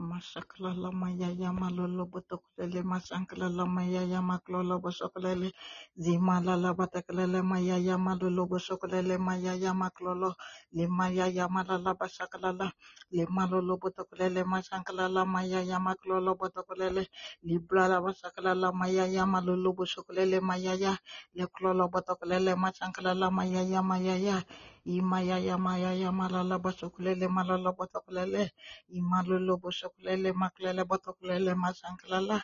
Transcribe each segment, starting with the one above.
Mashaklala Mayaya Malolo Botokulele Mashanklala Mayaya Maklolo Boshokulele Zimalala Batakalele Mayaya Malolo Boshokulele Mayaya Maklolo Limayaya Malala Bashakalala Limalolo Botokulele Mashanklala Mayaya Maklolo Botokulele Librala Bashakalala Mayaya Malolo Boshokulele Mayaya Leklolo Botokulele Mashanklala Mayaya Mayaya Imayaya Mayaya Malala Bashokulele Malala Botokulele Imalolo bushokulele maklele botokulele masanklala.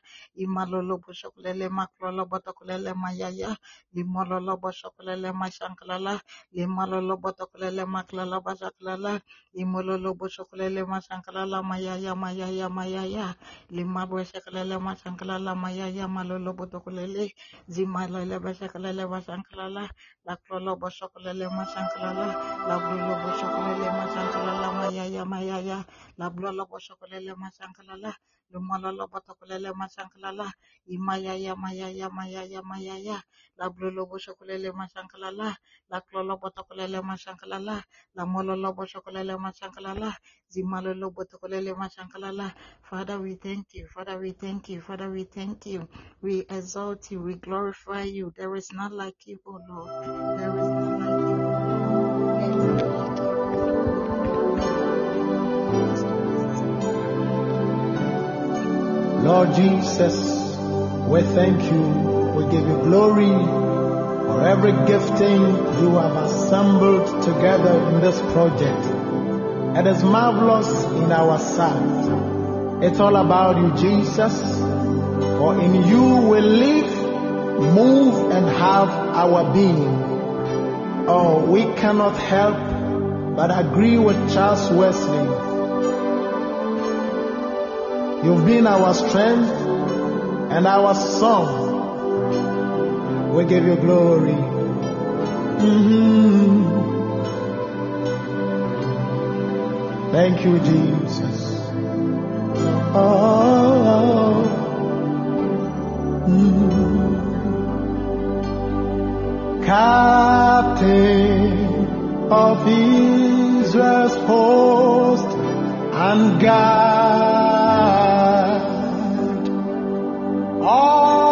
Imalolo bushokulele maklolo botokulele mayaya. Limololo bushokulele masanklala. Limalolo botokulele maklala basaklala. Imololo bushokulele masanklala mayaya mayaya mayaya. Limabwe shekulele masanklala mayaya malolo botokulele. Zimalele bashakulele basanklala. Laklolo bushokulele masanklala. Lablolo bushokulele masanklala mayaya mayaya. La blola boshokolele masankalala. Lumala botokolele masankalala. Imaya ya maya ya maya ya maya ya. La blola boshokolele masankalala. La klola botokolele masankalala. La mololo boshokolele masankalala. Zimalolo botokolele masankalala. Father, we thank you. Father, we thank you. Father, we thank you. We exalt you. We glorify you. There is none like you, O Lord. There is none like Lord Jesus, we thank you. We give you glory for every gifting you have assembled together in this project. It is marvelous in our sight. It's all about you, Jesus. For in you we live, move, and have our being. Oh, we cannot help but agree with Charles Wesley You've been our strength and our song. We give you glory. Mhm. Thank you, Jesus. Oh. Mm. Captain of Israel's host and God all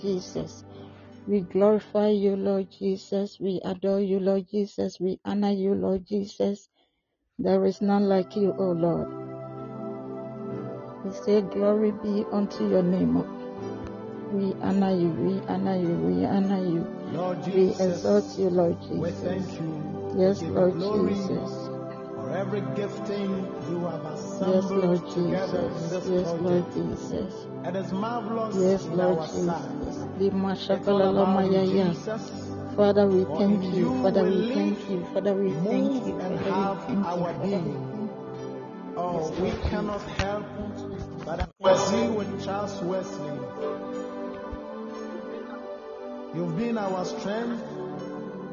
Jesus. We glorify you, Lord Jesus. We adore you, Lord Jesus. We honor you, Lord Jesus. There is none like you, O Lord. We say, Glory be unto your name. We honor you, we honor you, we honor you. Lord We exalt you, Lord we thank Jesus. you. Yes, Lord Jesus. for every gifting you have Yes, assembled Lord together in Jesus. this Yes, Lord. Jesus. It is marvelous Yes, Lord our Jesus. sight. Lima It's all shakala you, ya ya. Jesus. Father, we thank you. you Father, we thank you. Father, we thank you. and have our being. Oh, we cannot help but agree you. with Charles Wesley. You've been our strength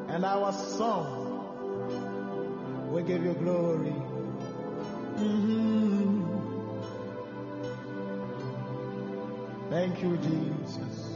and our song. We give you glory. Mhm. Thank you, Jesus.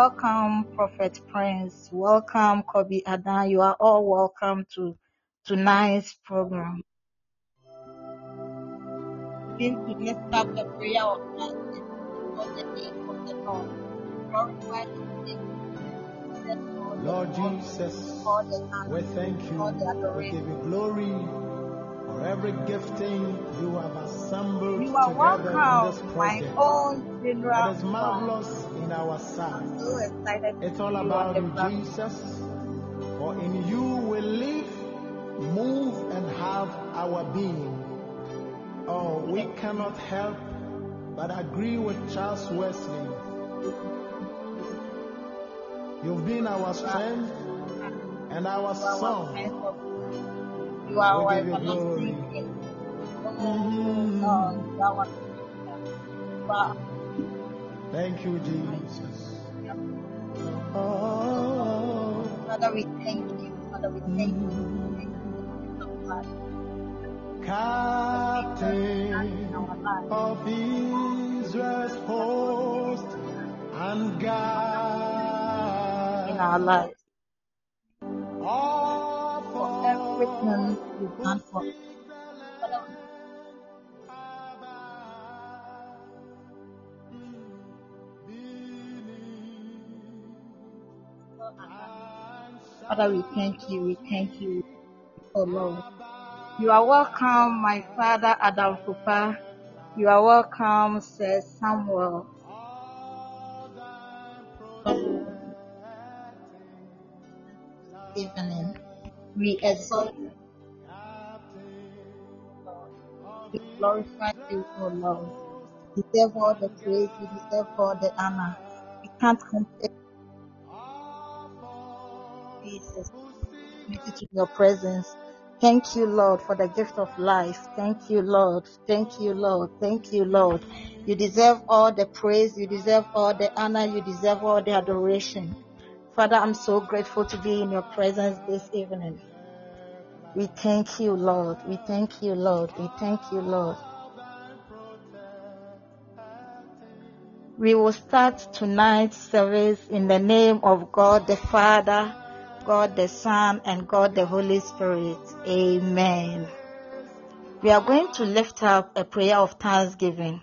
Welcome, Prophet Prince. Welcome, Kobe Adan. You are all welcome to tonight's program. Begin to lift up a prayer of thanksgiving for the name of the Lord. Glorify His name. Bless all the Lord Jesus, all the honor, we thank you. We give you glory for every gifting you have assembled You are together in this welcome, my own It funeral is marvelous our I'm so excited It's all see you on about you. Jesus. For in you we live, move, and have our being. Oh, we cannot help but agree with Charles Wesley. You've been our strength and our You are our song. Oh oh, you are our mm-hmm. you glory. everlasting Thank you, Jesus. Oh, Father, we thank you. Father, we thank you. Thank you for the gift of life. Captain in our lives. of Israel's host and God In our lives. of For everything all you've done for us. Father, we thank you. We thank you, oh Lord. You are welcome, my father Adam Fupa. You are welcome, Sir Samuel. Evening. We exalt you, We glorify you, O Lord. You deserve all the praise, you deserve all the honor. We can't compare Jesus. Committed to your presence. Thank you, Lord, for the gift of life. Thank you, Lord. Thank you, Lord. Thank you, Lord. You deserve all the praise. You deserve all the honor. You deserve all the adoration. Father, I'm so grateful to be in your presence this evening. We thank you, Lord. We thank you, Lord. We thank you, Lord. We will start tonight's service in the name of God the Father, God the Son, and God the Holy Spirit. Amen. We are going to lift up a prayer of thanksgiving.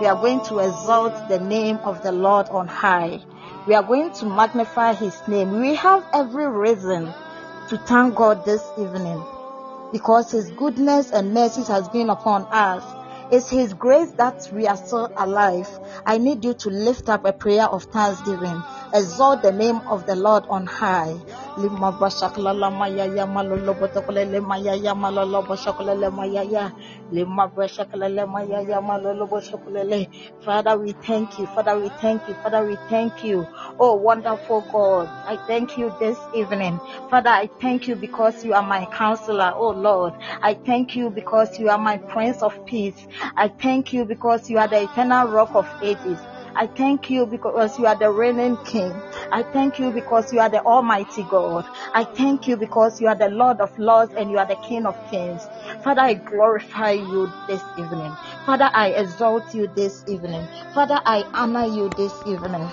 We are going to exalt the name of the Lord on high. We are going to magnify his name. We have every reason to thank God this evening because his goodness and mercies has been upon us. It's his grace that we are still alive. I need you to lift up a prayer of thanksgiving. Exalt the name of the Lord on high. Father, we thank you. Father, we thank you. Father, we thank you. Oh, wonderful God. I thank you this evening. Father, I thank you because you are my counselor. Oh, Lord. I thank you because you are my Prince of Peace. I thank you because you are the eternal rock of ages. I thank you because you are the reigning King. I thank you because you are the Almighty God. I thank you because you are the Lord of Lords and you are the King of Kings. Father, I glorify you this evening. Father, I exalt you this evening. Father, I honor you this evening.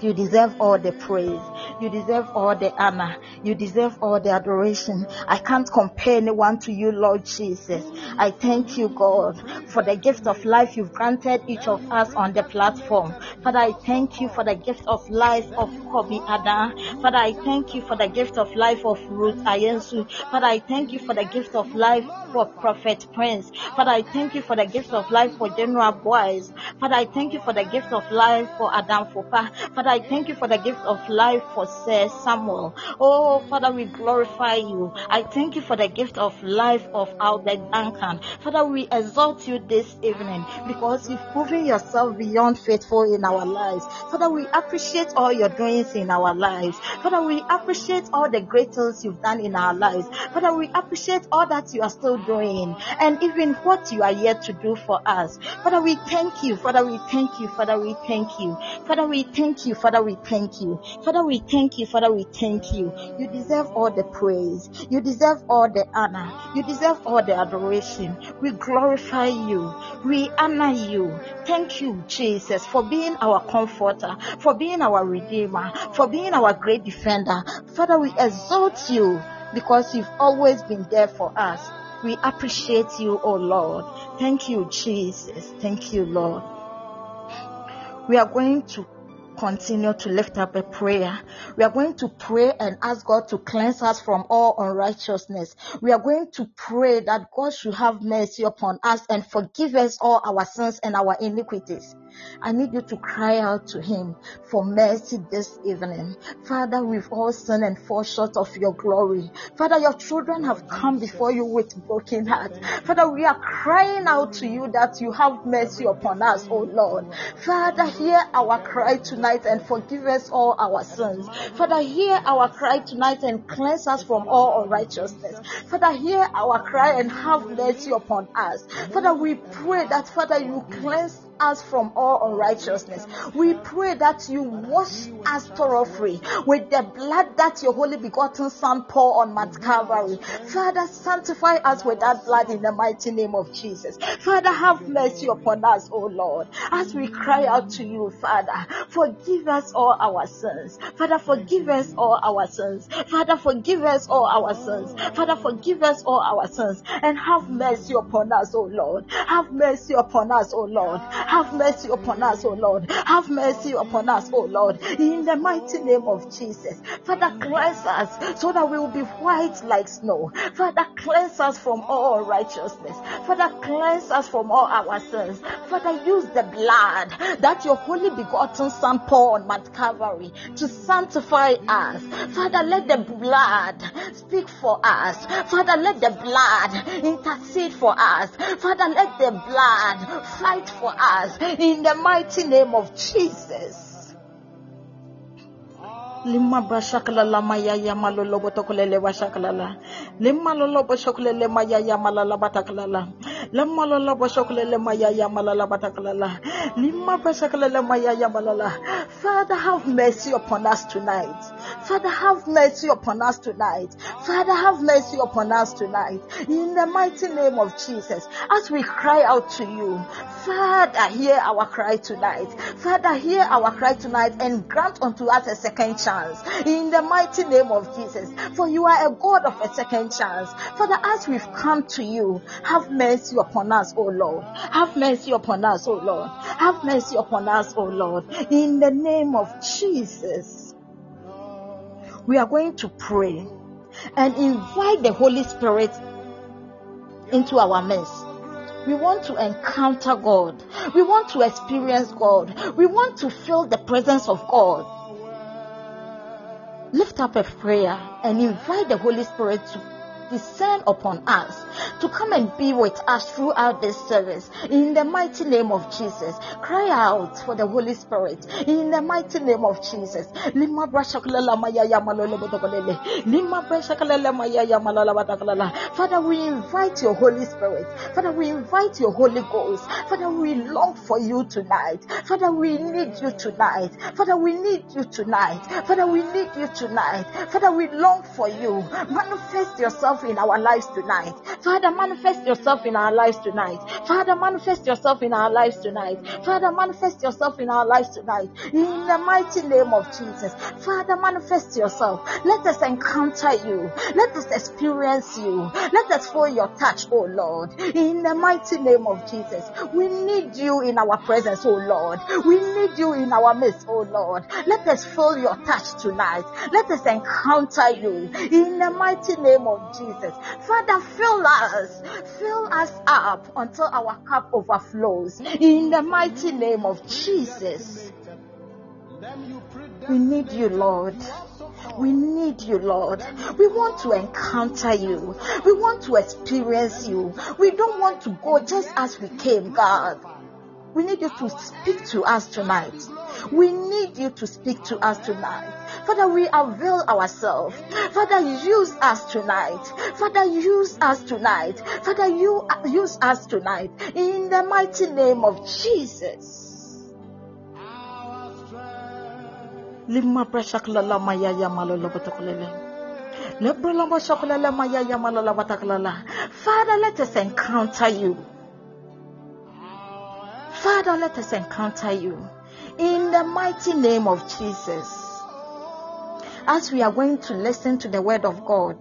You deserve all the praise. You deserve all the honor. You deserve all the adoration. I can't compare anyone to you, Lord Jesus. I thank you, God, for the gift of life you've granted each of us on the platform. Father, I thank you for the gift of life of Kobe Ada. Father, I thank you for the gift of life of Ruth Ayensu. Father, I thank you for the gift of life for Prophet Prince. Father, I thank you for the gift of life for General Boaz. Father, I thank you for the gift of life for Adam Fopa. Father, I thank you for the gift of life for Sir Samuel. Oh, Father, we glorify you. I thank you for the gift of life of Albert Duncan. Father, we exalt you this evening because you've proven yourself beyond faithful in our lives. Father, we appreciate all your doings in our lives. Father, we appreciate all the great things you've done in our lives. Father, we appreciate all that you are still doing and even what you are yet to do for us. Father, we thank you. Father, we thank you. Father, we thank you. Father, we thank you. Father, we thank you. Father, we thank you. Father, we thank you. You deserve all the praise. You deserve all the honor. You deserve all the adoration. We glorify you. We honor you. Thank you, Jesus, for being our comforter, for being our redeemer, for being our great defender. Father, we exalt you because you've always been there for us. We appreciate you, oh Lord. Thank you, Jesus. Thank you, Lord. We are going to continue to lift up a prayer. We are going to pray and ask God to cleanse us from all unrighteousness. We are going to pray that God should have mercy upon us and forgive us all our sins and our iniquities. I need you to cry out to Him for mercy this evening. Father, we've all sinned and fall short of your glory. Father, your children have come before you with broken hearts. Father, we are crying out to you that you have mercy upon us, oh Lord. Father, hear our cry tonight and forgive us all our sins. Father, hear our cry tonight and cleanse us from all unrighteousness. Father, hear our cry and have mercy upon us. Father, we pray that, Father, you cleanse us from all unrighteousness. We pray that you wash us thoroughly with the blood that your holy begotten Son poured on Mount Calvary. Father, sanctify us with that blood in the mighty name of Jesus. Father, have mercy upon us, O Lord, as we cry out to you, Father. Forgive us all our sins. Father, forgive us all our sins. Father, forgive us all our sins. Father, forgive us all our sins and have mercy upon us, O Lord. Have mercy upon us, O Lord. Have mercy upon us, O Lord. Have mercy upon us, O Lord. In the mighty name of Jesus. Father, cleanse us so that we will be white like snow. Father, cleanse us from all righteousness. Father, cleanse us from all our sins. Father, use the blood that your holy begotten Son poured on Mount Calvary to sanctify us. Father, let the blood speak for us. Father, let the blood intercede for us. Father, let the blood fight for us us in the mighty name of Jesus. Lima bashakala la maya ya malolo botokolele bashakala la. Lima lolo boshokolele maya ya malala batakala la. Lima lolo boshokolele maya ya malala batakala la. Lima bashakala la maya ya malala. Father, have mercy upon us tonight. Father, have mercy upon us tonight. Father, have mercy upon us tonight. In the mighty name of Jesus, as we cry out to you, Father, hear our cry tonight. Father, hear our cry tonight and grant unto us a second chance. In the mighty name of Jesus, for you are a God of a second chance. Father, as we've come to you, have mercy upon us, O Lord. Have mercy upon us, O Lord. Have mercy upon us, O Lord. In the name of Jesus we are going to pray and invite the Holy Spirit into our midst. We want to encounter God. We want to experience God. We want to feel the presence of God. Lift up a prayer and invite the Holy Spirit to descend upon us, to come and be with us throughout this service. In the mighty name of Jesus, cry out for the Holy Spirit. In the mighty name of Jesus. Father, we invite your Holy Spirit. Father, we invite your Holy Ghost. Father, we long for you tonight. Father, we need you tonight. Father, we need you tonight. Father, we need you tonight. Father, we long for you. Manifest yourself in our lives tonight. Father, manifest yourself in our lives tonight. Father, manifest yourself in our lives tonight. Father, manifest yourself in our lives tonight. In the mighty name of Jesus. Father, manifest yourself. Let us encounter you. Let us experience you. Let us feel your touch, oh Lord. In the mighty name of Jesus. We need you in our presence, oh Lord. We need you in our midst, oh Lord. Let us feel your touch tonight. Let us encounter you in the mighty name of Jesus. Father, fill us, fill us up until our cup overflows in the mighty name of Jesus. We need you, Lord. We need you, Lord. We want to encounter you. We want to experience you. We don't want to go just as we came, God. We need you to speak to us tonight. We need you to speak to us tonight. Father, we avail ourselves. Father, use us tonight. Father, use us tonight. Father, you use us tonight. In the mighty name of Jesus. Father, let us encounter you. Father, let us encounter you in the mighty name of Jesus. As we are going to listen to the word of God,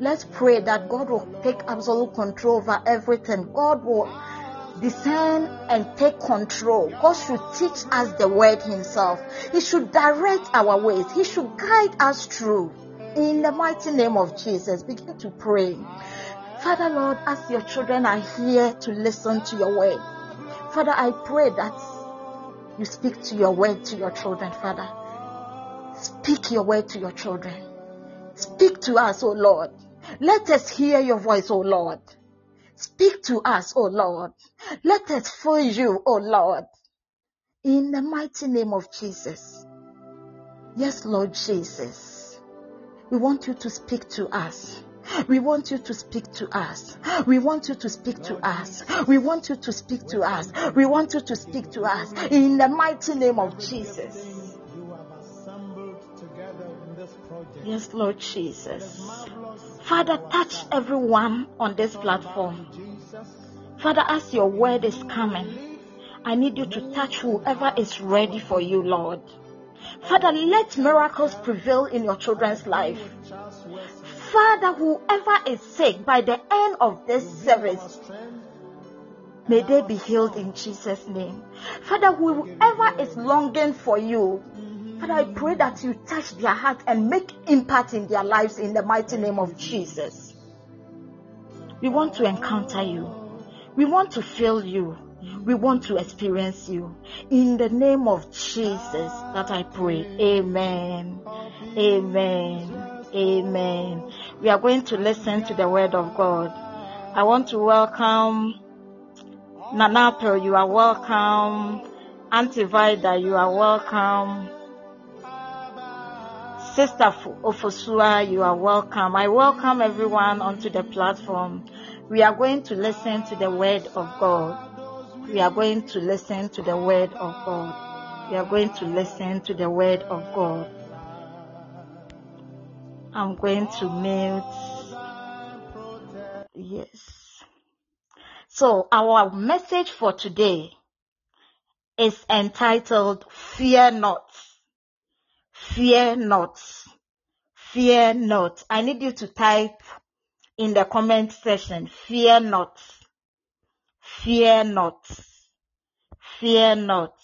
let's pray that God will take absolute control over everything. God will descend and take control. God should teach us the word Himself. He should direct our ways. He should guide us through. In the mighty name of Jesus, begin to pray. Father Lord, as your children are here to listen to your word, Father, I pray that you speak to your word to your children, Father. Speak your word to your children. Speak to us, O Lord. Let us hear your voice, O Lord. Speak to us, O Lord. Let us feel you, O Lord. In the mighty name of Jesus. Yes, Lord Jesus. We want you to speak to us. We want you to speak to us. We want you to speak to us. We want you to speak to us. We want you to speak to us. In the mighty name of Jesus. Yes, Lord Jesus. Father, touch everyone on this platform. Father, as your word is coming, I need you to touch whoever is ready for you, Lord. Father, let miracles prevail in your children's life. Father, whoever is sick by the end of this service, may they be healed in Jesus' name. Father, whoever is longing for you, Father, I pray that you touch their heart and make impact in their lives in the mighty name of Jesus. We want to encounter you. We want to feel you. We want to experience you. In the name of Jesus that I pray. Amen. Amen. Amen. We are going to listen to the word of God. I want to welcome Nanapo, you are welcome. Auntie Vida, you are welcome. Sister Ofosua, you are welcome. I welcome everyone onto the platform. We are going to listen to the word of God. We are going to listen to the word of God. We are going to listen to the word of God. I'm going to mute. Yes. So our message for today is entitled Fear Not. Fear not. Fear not. I need you to type in the comment section, fear not. Fear not. Fear not.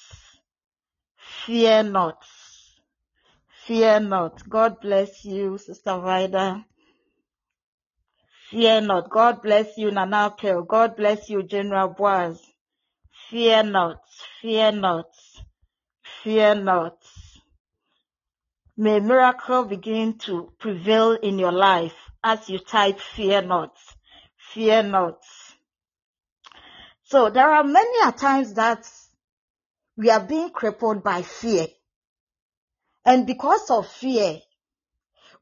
Fear not. Fear not. God bless you, Sister Vida. Fear not. God bless you, Nana Pearl. God bless you, General Boaz. Fear not. Fear not. Fear not. May miracle begin to prevail in your life as you type fear not. Fear not. So there are many a times that we are being crippled by fear. And because of fear,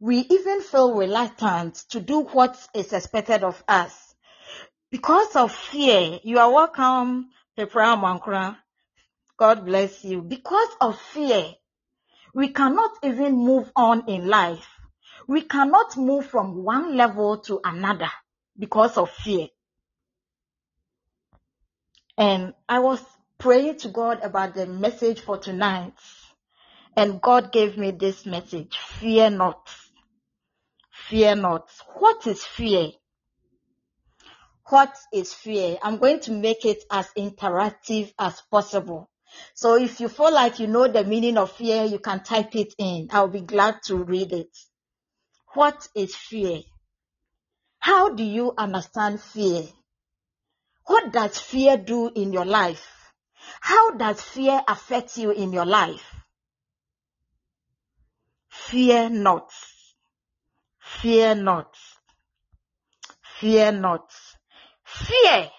we even feel reluctant to do what is expected of us. Because of fear, you are welcome, Pepra Mankura. God bless you. Because of fear, we cannot even move on in life. We cannot move from one level to another because of fear. And I was praying to God about the message for tonight. And God gave me this message Fear not. Fear not. What is fear? What is fear? I'm going to make it as interactive as possible. So if you feel like you know the meaning of fear, you can type it in. I'll be glad to read it. What is fear? How do you understand fear? What does fear do in your life? How does fear affect you in your life? Fear not. Fear not. Fear not. Fear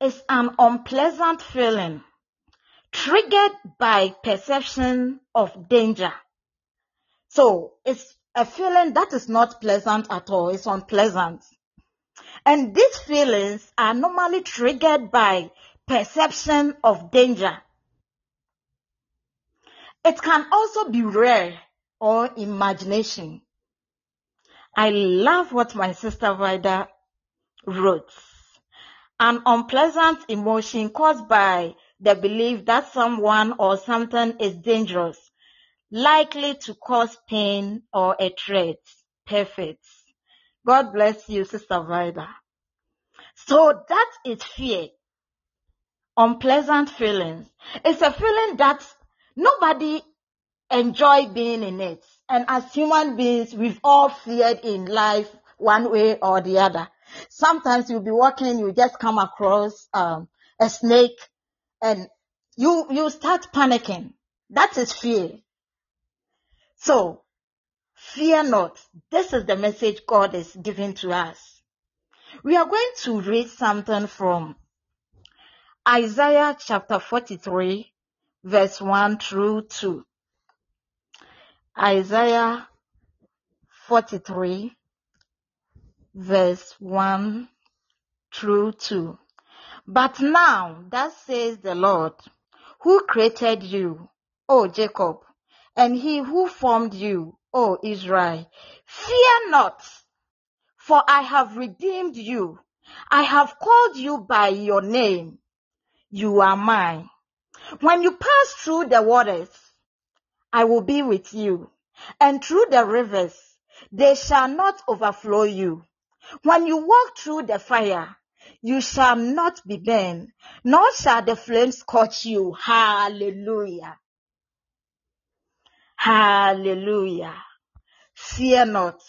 is an unpleasant feeling triggered by perception of danger. So it's a feeling that is not pleasant at all. It's unpleasant. And these feelings are normally triggered by perception of danger. It can also be rare or imagination. I love what my sister Vida wrote. An unpleasant emotion caused by the belief that someone or something is dangerous, likely to cause pain or a threat. Perfect. God bless you, Sister Vida. So that is fear. Unpleasant feelings. It's a feeling that nobody enjoy being in it. And as human beings, we've all feared in life one way or the other. Sometimes you'll be walking, you just come across um, a snake and you, you start panicking. That is fear. So, fear not. This is the message God is giving to us. We are going to read something from Isaiah chapter 43 verse 1 through 2. Isaiah 43 verse 1 through 2. But now, thus says the Lord, who created you, O Jacob, and he who formed you, O Israel, fear not, for I have redeemed you. I have called you by your name. You are mine. When you pass through the waters, I will be with you, and through the rivers, they shall not overflow you. When you walk through the fire, you shall not be burned, nor shall the flames scorch you. Hallelujah. Hallelujah. Fear not.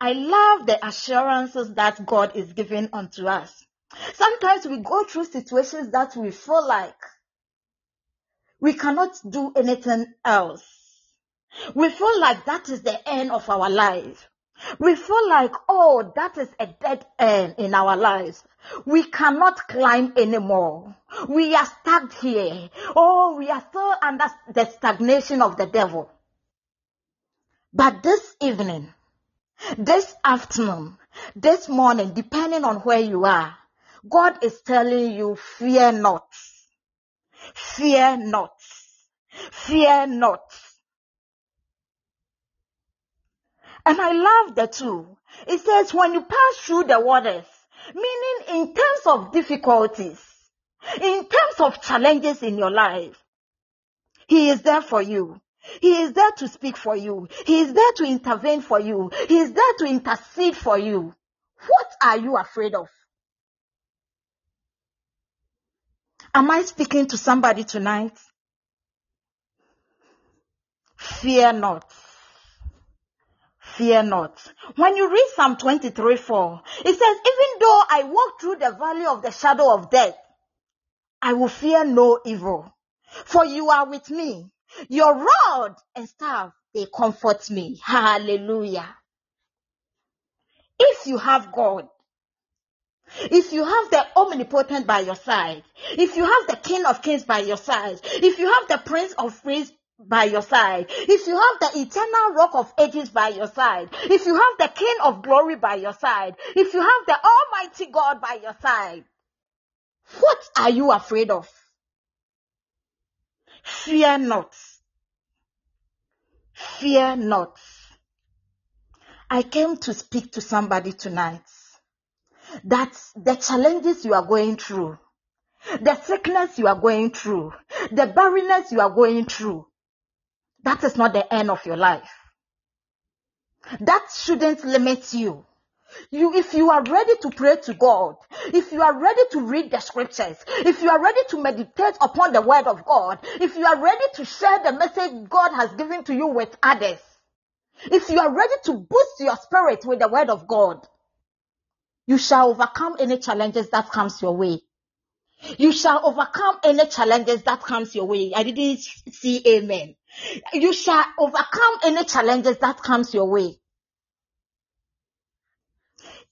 I love the assurances that God is giving unto us. Sometimes we go through situations that we feel like we cannot do anything else. We feel like that is the end of our life. We feel like, oh, that is a dead end in our lives. We cannot climb anymore. We are stuck here. Oh, we are still under the stagnation of the devil. But this evening, this afternoon, this morning, depending on where you are, God is telling you, fear not. Fear not. Fear not. And I love the two. It says, when you pass through the waters, meaning in terms of difficulties, in terms of challenges in your life, He is there for you. He is there to speak for you. He is there to intervene for you. He is there to intercede for you. What are you afraid of? Am I speaking to somebody tonight? Fear not. Fear not. When you read Psalm 23 4, it says, Even though I walk through the valley of the shadow of death, I will fear no evil. For you are with me. Your rod and staff, they comfort me. Hallelujah. If you have God, if you have the omnipotent by your side, if you have the King of Kings by your side, if you have the Prince of Peace by your side, if you have the eternal rock of ages by your side, if you have the King of glory by your side, if you have the Almighty God by your side, what are you afraid of? Fear not. Fear not. I came to speak to somebody tonight that the challenges you are going through, the sickness you are going through, the barrenness you are going through, that is not the end of your life. That shouldn't limit you. You, if you are ready to pray to God, if you are ready to read the scriptures, if you are ready to meditate upon the word of God, if you are ready to share the message God has given to you with others, if you are ready to boost your spirit with the word of God, you shall overcome any challenges that comes your way. You shall overcome any challenges that comes your way. I didn't see amen. You shall overcome any challenges that comes your way.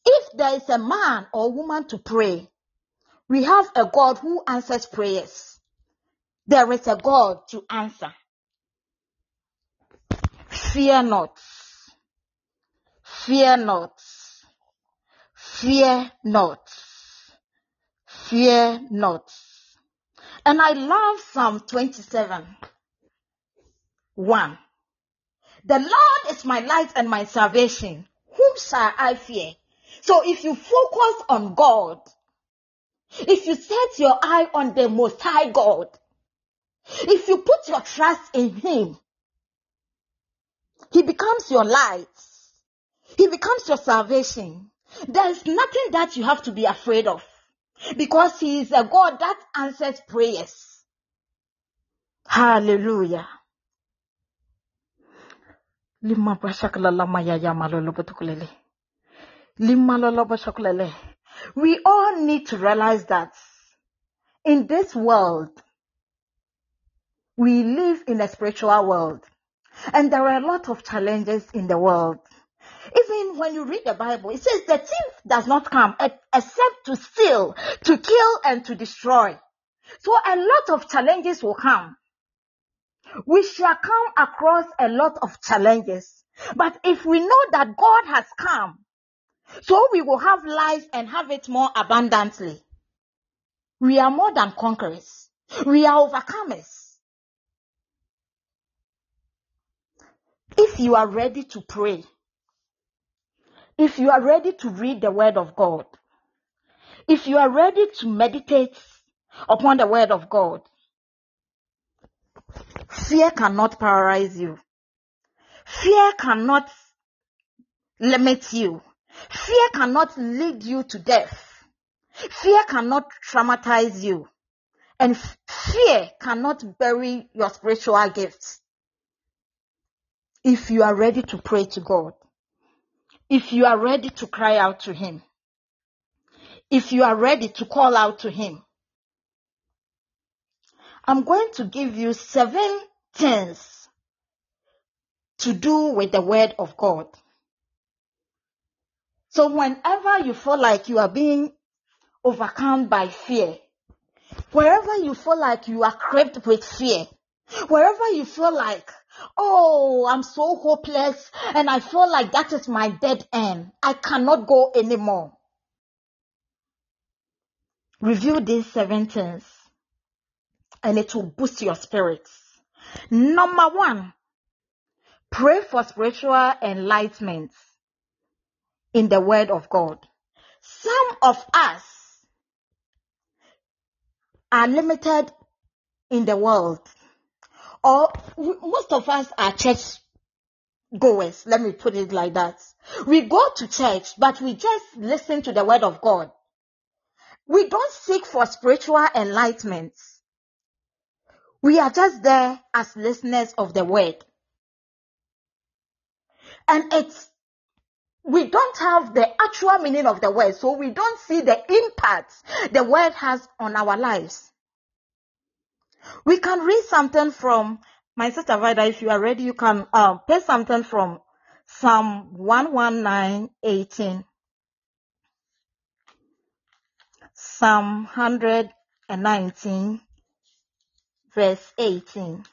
If there is a man or woman to pray, we have a God who answers prayers. There is a God to answer. Fear not. Fear not. Fear not. Fear not. And I love Psalm 27. 1. The Lord is my light and my salvation. Whom shall I fear? So if you focus on God, if you set your eye on the Most High God, if you put your trust in Him, He becomes your light. He becomes your salvation. There is nothing that you have to be afraid of because He is a God that answers prayers. Hallelujah. Lima bashakala lama ya. Lima. We all need to realize that in this world, we live in a spiritual world. And there are a lot of challenges in the world. Even when you read the Bible, it says the thief does not come except to steal, to kill, and to destroy. So a lot of challenges will come. We shall come across a lot of challenges. But if we know that God has come, so we will have life and have it more abundantly. We are more than conquerors. We are overcomers. If you are ready to pray, if you are ready to read the word of God, if you are ready to meditate upon the word of God, fear cannot paralyze you. Fear cannot limit you. Fear cannot lead you to death. Fear cannot traumatize you. And fear cannot bury your spiritual gifts. If you are ready to pray to God, if you are ready to cry out to Him, if you are ready to call out to Him, I'm going to give you seven things to do with the Word of God. So whenever you feel like you are being overcome by fear, wherever you feel like you are gripped with fear, wherever you feel like, oh, I'm so hopeless and I feel like that is my dead end. I cannot go anymore. Review these seven things and it will boost your spirits. Number one, pray for spiritual enlightenment in the word of God. Some of us are limited in the world or most of us are church goers. Let me put it like that. We go to church, but we just listen to the word of God. We don't seek for spiritual enlightenment. We are just there as listeners of the word. And it's, we don't have the actual meaning of the word, so we don't see the impact the word has on our lives. We can read something from my sister Vida. If you are ready, you can uh, play something from Psalm 119:18. Psalm 119 verse 18.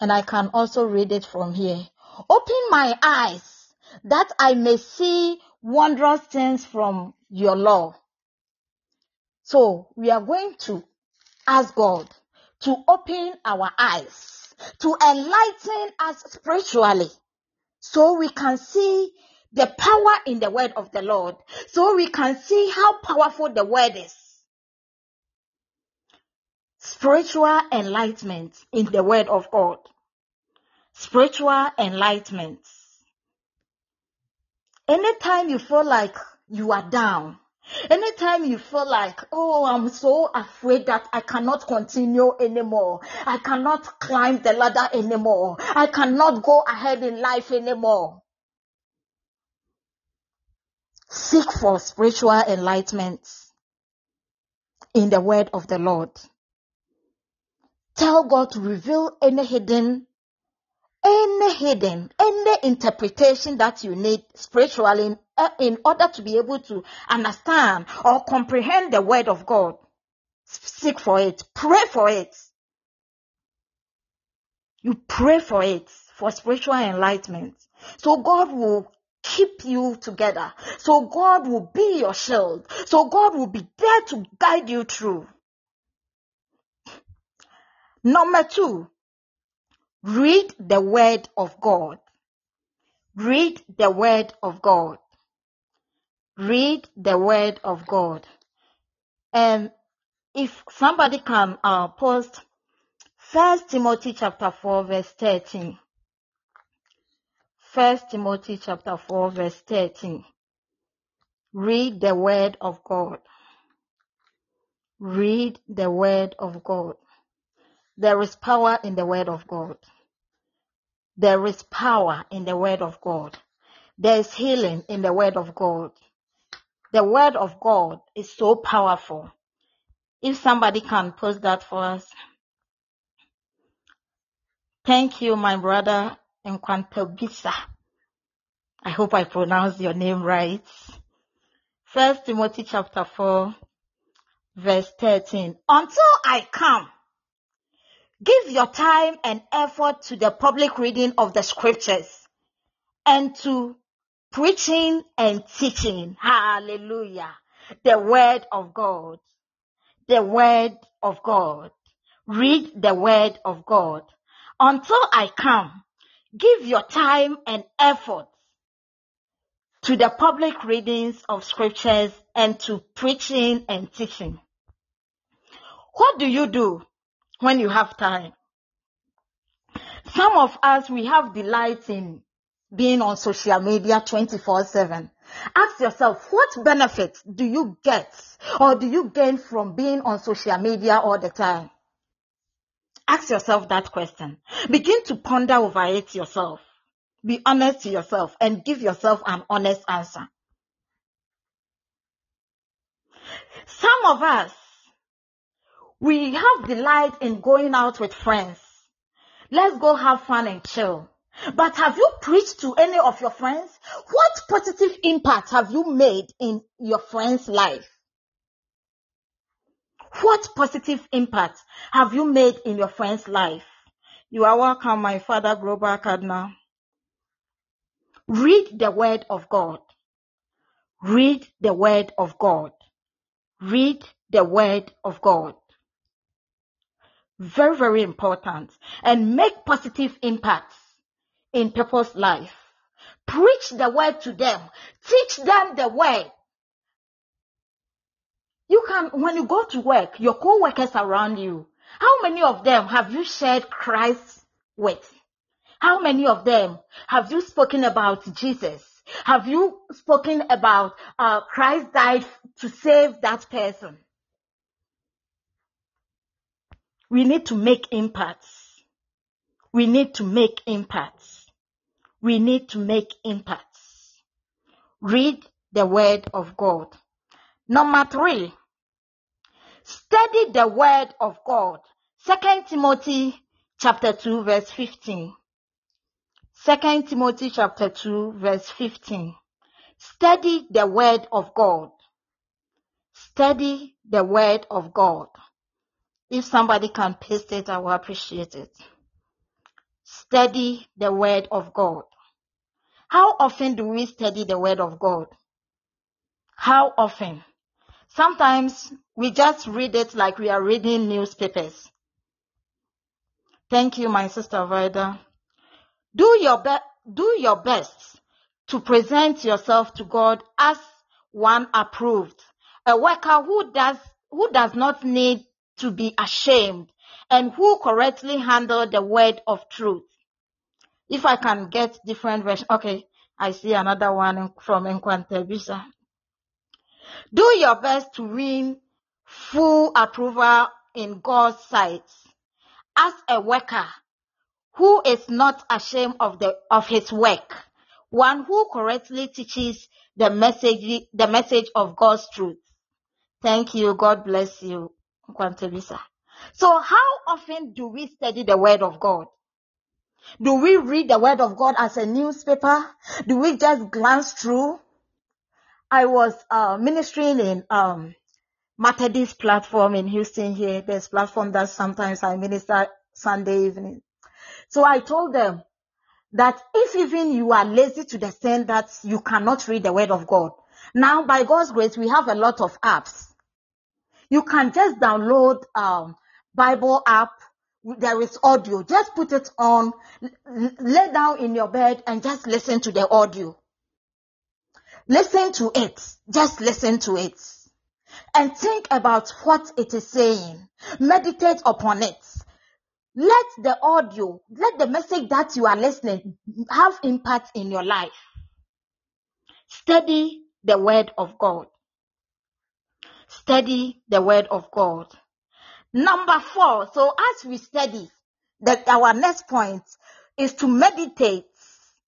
And I can also read it from here. Open my eyes that I may see wondrous things from your law. So we are going to ask God to open our eyes, to enlighten us spiritually, so we can see the power in the word of the Lord, so we can see how powerful the word is. Spiritual enlightenment in the word of God. Spiritual enlightenment. Anytime you feel like you are down, Anytime you feel like, oh, I'm so afraid that I cannot continue anymore. I cannot climb the ladder anymore. I cannot go ahead in life anymore. Seek for spiritual enlightenment in the word of the Lord. Tell God to reveal any hidden any hidden, any interpretation that you need spiritually in, uh, in order to be able to understand or comprehend the word of God. Seek for it. Pray for it. You pray for it, for spiritual enlightenment. So God will keep you together. So God will be your shield. So God will be there to guide you through. Number two, Read the word of God. Read the word of God. Read the word of God. And if somebody can uh, post First Timothy chapter 4 verse 13. First Timothy chapter 4 verse 13. Read the word of God. Read the word of God. There is power in the word of God. There is power in the word of God. There is healing in the word of God. The word of God is so powerful. If somebody can post that for us. Thank you, my brother Nkwantobisa. I hope I pronounced your name right. First Timothy chapter 4, verse 13. Until I come, Give your time and effort to the public reading of the scriptures and to preaching and teaching. Hallelujah. The word of God. The word of God. Read the word of God. Until I come, give your time and effort to the public readings of scriptures and to preaching and teaching. What do you do when you have time? Some of us, we have delight in being on social media 24 7. Ask yourself, what benefits do you get or do you gain from being on social media all the time? Ask yourself that question. Begin to ponder over it yourself. Be honest to yourself and give yourself an honest answer. Some of us, we have delight in going out with friends. Let's go have fun and chill. But have you preached to any of your friends? What positive impact have you made in your friend's life? What positive impact have you made in your friend's life? You are welcome, my father, Global Cardinal. Read the word of God. Read the word of God. Read the word of God. Very, very important. And make positive impacts in people's life. Preach the word to them. Teach them the word. You can, when you go to work, your co-workers around you, how many of them have you shared Christ with? How many of them have you spoken about Jesus? Have you spoken about uh, Christ died to save that person? We need to make impacts. We need to make impacts. We need to make impacts. Read the word of God. Number three, study the word of God. Second Timothy chapter 2 verse 15. Second Timothy chapter 2 verse 15. Study the word of God. Study the word of God. If somebody can paste it, I will appreciate it. Study the word of God. How often do we study the word of God? How often? Sometimes we just read it like we are reading newspapers. Thank you, my sister Vida. Do your best, do your best to present yourself to God as one approved, a worker who does, who does not need to be ashamed and who correctly handle the word of truth. If I can get different version, okay, I see another one from Nkwantobisa. Do your best to win full approval in God's sight as a worker who is not ashamed of the of his work, one who correctly teaches the message the message of God's truth. Thank you. God bless you, So how often do we study the word of God? Do we read the word of God as a newspaper? Do we just glance through? I was uh, ministering in um, Methodist platform in Houston here. There's platform that sometimes I minister Sunday evening. So I told them that if even you are lazy to the extent that you cannot read the word of God, now by God's grace, we have a lot of apps. You can just download um, Bible app. There is audio. Just put it on, lay down in your bed and just listen to the audio. Listen to it. Just listen to it. And think about what it is saying. Meditate upon it. Let the audio, let the message that you are listening have impact in your life. Study the word of God. Study the word of God. Number four, so as we study, that our next point is to meditate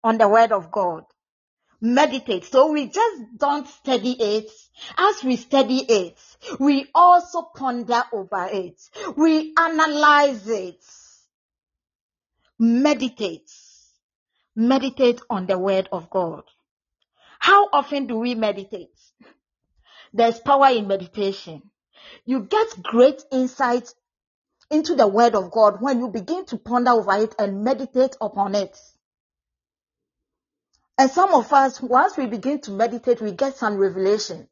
on the word of God meditate. So we just don't study it. As we study it, we also ponder over it. We analyze it. Meditate. Meditate on the word of God. How often do we meditate? There's power in meditation. You get great insight into the word of God when you begin to ponder over it and meditate upon it. And some of us, once we begin to meditate, we get some revelation.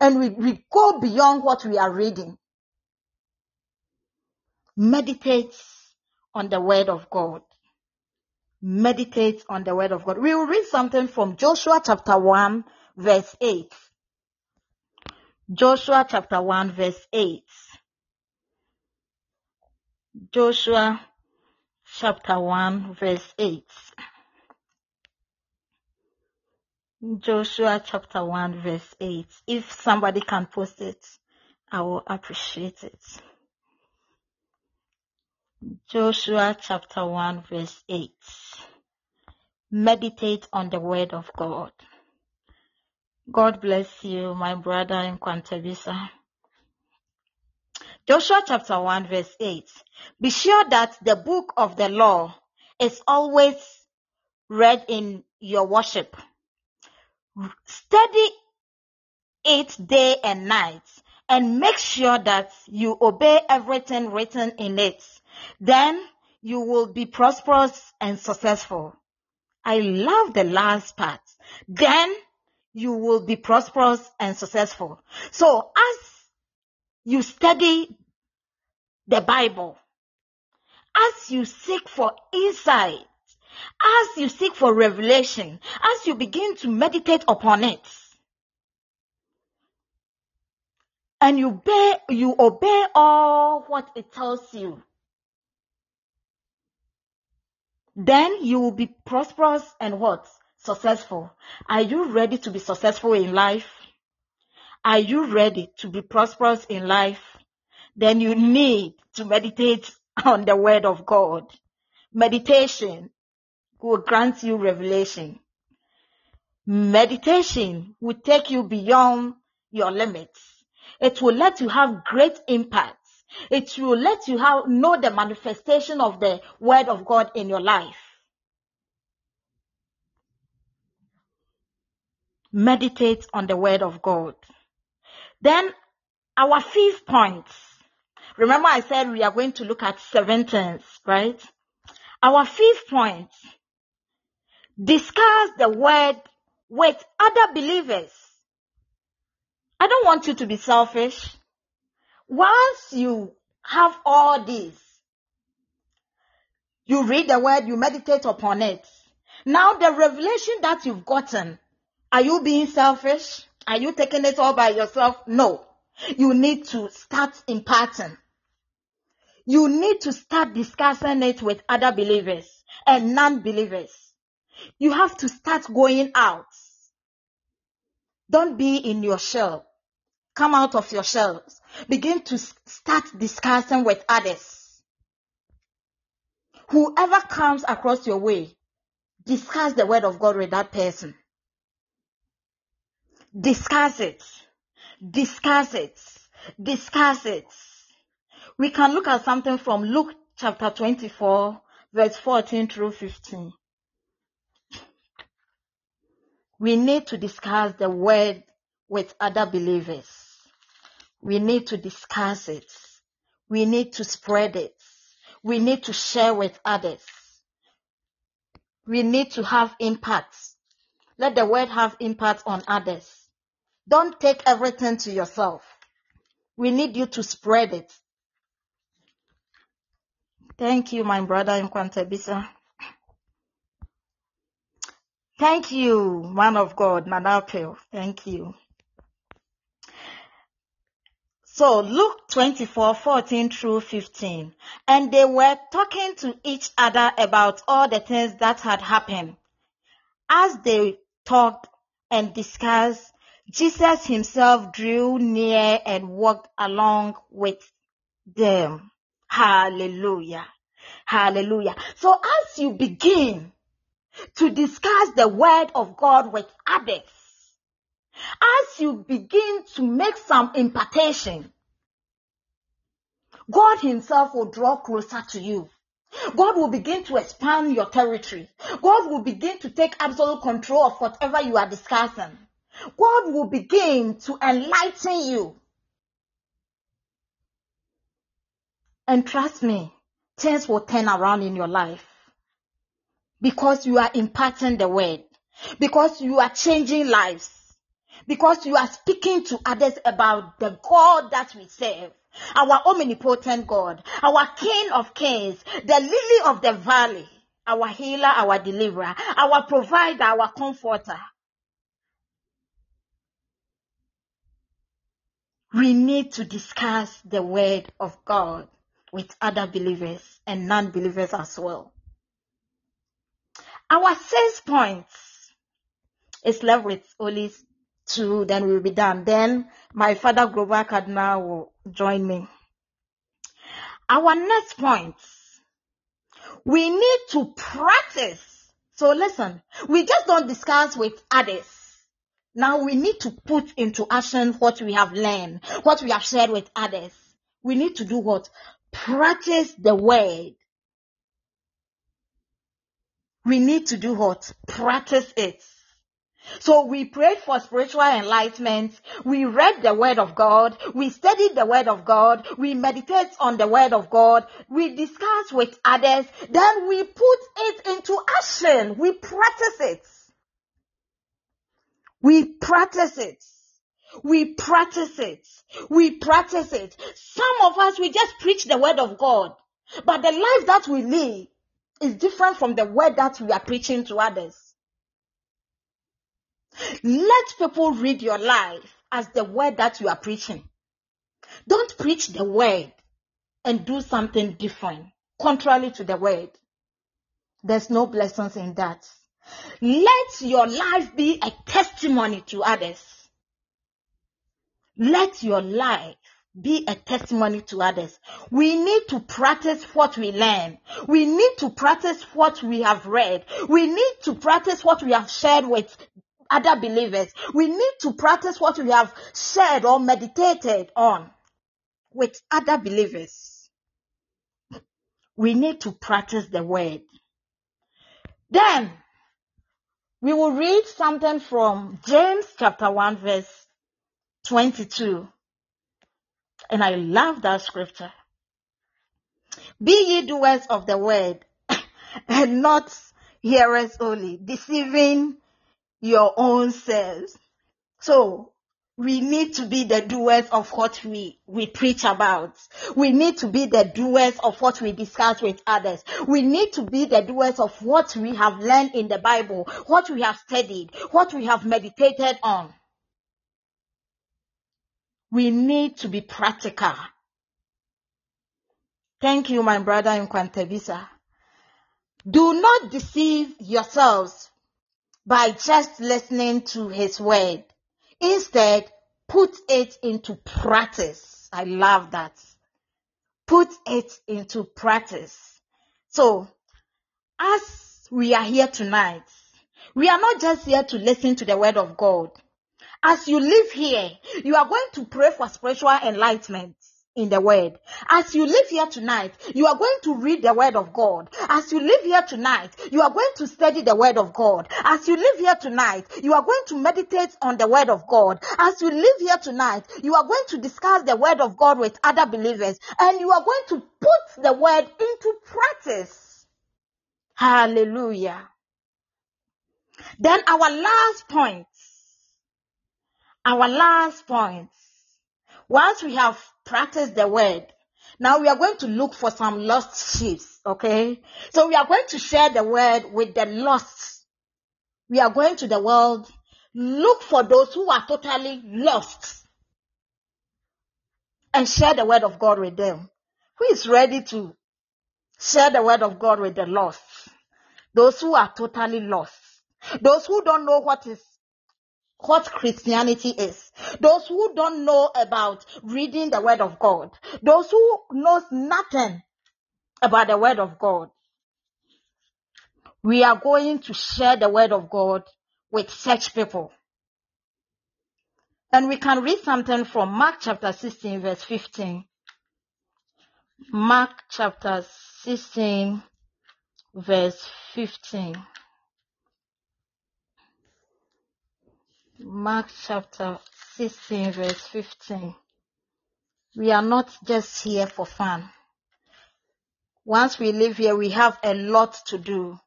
And we, we go beyond what we are reading. Meditate on the word of God. Meditate on the word of God. We will read something from Joshua chapter 1 verse 8. Joshua chapter 1 verse 8. Joshua chapter 1 verse 8. Joshua chapter 1 verse 8. If somebody can post it, I will appreciate it. Joshua chapter 1 verse 8. Meditate on the word of God. God bless you, my brother Nkwantobisa. Joshua chapter 1 verse 8. Be sure that the book of the law is always read in your worship Study it day and night and make sure that you obey everything written in it. Then you will be prosperous and successful. I love the last part. Then you will be prosperous and successful. So as you study the Bible, as you seek for insight, as you seek for revelation, as you begin to meditate upon it, and you obey, you obey all what it tells you, then you will be prosperous and what? Successful. Are you ready to be successful in life? Are you ready to be prosperous in life? Then you need to meditate on the word of God. Meditation will grant you revelation. Meditation will take you beyond your limits. It will let you have great impact. It will let you have, know the manifestation of the word of God in your life. Meditate on the word of God. Then our fifth point. Remember I said we are going to look at seven things, right? Our fifth point. Discuss the word with other believers. I don't want you to be selfish. Once you have all these, you read the word, you meditate upon it. Now the revelation that you've gotten, are you being selfish? Are you taking it all by yourself? No. You need to start imparting. You need to start discussing it with other believers and non-believers. You have to start going out. Don't be in your shell. Come out of your shells. Begin to start discussing with others. Whoever comes across your way, discuss the word of God with that person. Discuss it. Discuss it. Discuss it. We can look at something from Luke chapter 24, verse 14 through 15. We need to discuss the word with other believers. We need to discuss it. We need to spread it. We need to share with others. We need to have impact. Let the word have impact on others. Don't take everything to yourself. We need you to spread it. Thank you, my brother Nkwantobisa. Thank you, man of God, Manapel. Thank you. So Luke 24, 14 through 15. And they were talking to each other about all the things that had happened. As they talked and discussed, Jesus himself drew near and walked along with them. Hallelujah. Hallelujah. So as you begin to discuss the word of God with others, as you begin to make some impartation, God himself will draw closer to you. God will begin to expand your territory. God will begin to take absolute control of whatever you are discussing. God will begin to enlighten you. And trust me, things will turn around in your life. Because you are imparting the word, because you are changing lives, because you are speaking to others about the God that we serve, our omnipotent God, our King of kings, the lily of the valley, our healer, our deliverer, our provider, our comforter. We need to discuss the word of God with other believers and non-believers as well. Our six points is left with only two, then we'll be done. Then my father Grover Cardinal will join me. Our next point, we need to practice. So listen, we just don't discuss with others. Now we need to put into action what we have learned, what we have shared with others. We need to do what? Practice the word. We need to do what? Practice it. So we prayed for spiritual enlightenment. We read the word of God. We studied the word of God. We meditate on the word of God. We discuss with others. Then we put it into action. We practice it. We practice it. We practice it. We practice it. Some of us, we just preach the word of God. But the life that we live is different from the word that we are preaching to others. Let people read your life as the word that you are preaching. Don't preach the word and do something different, contrary to the word. There's no blessings in that. Let your life be a testimony to others. Let your life be a testimony to others. We need to practice what we learn. We need to practice what we have read. We need to practice what we have shared with other believers. We need to practice what we have shared or meditated on with other believers. We need to practice the word. Then, We will read something from James chapter 1 verse 22. And I love that scripture. Be ye doers of the word and not hearers only, deceiving your own selves. So we need to be the doers of what we, we preach about. We need to be the doers of what we discuss with others. We need to be the doers of what we have learned in the Bible, what we have studied, what we have meditated on. We need to be practical. Thank you, my brother Nkwantobisa. Do not deceive yourselves by just listening to his word. Instead, put it into practice. I love that. Put it into practice. So, as we are here tonight, we are not just here to listen to the word of God. As you live here, you are going to pray for spiritual enlightenment in the word. As you live here tonight, you are going to read the word of God. As you live here tonight, you are going to study the word of God. As you live here tonight, you are going to meditate on the word of God. As you live here tonight, you are going to discuss the word of God with other believers and you are going to put the word into practice. Hallelujah. Then our last point, our last point, once we have practiced the word, now we are going to look for some lost sheep, okay? So we are going to share the word with the lost. We are going to the world, look for those who are totally lost and share the word of God with them. Who is ready to share the word of God with the lost? Those who are totally lost. Those who don't know what is what Christianity is. Those who don't know about reading the word of God. Those who knows nothing about the word of God. We are going to share the word of God with such people. And we can read something from Mark chapter 16 verse 15. Mark chapter 16 verse 15. Mark chapter 16 verse 15. We are not just here for fun. Once we live here, we have a lot to do.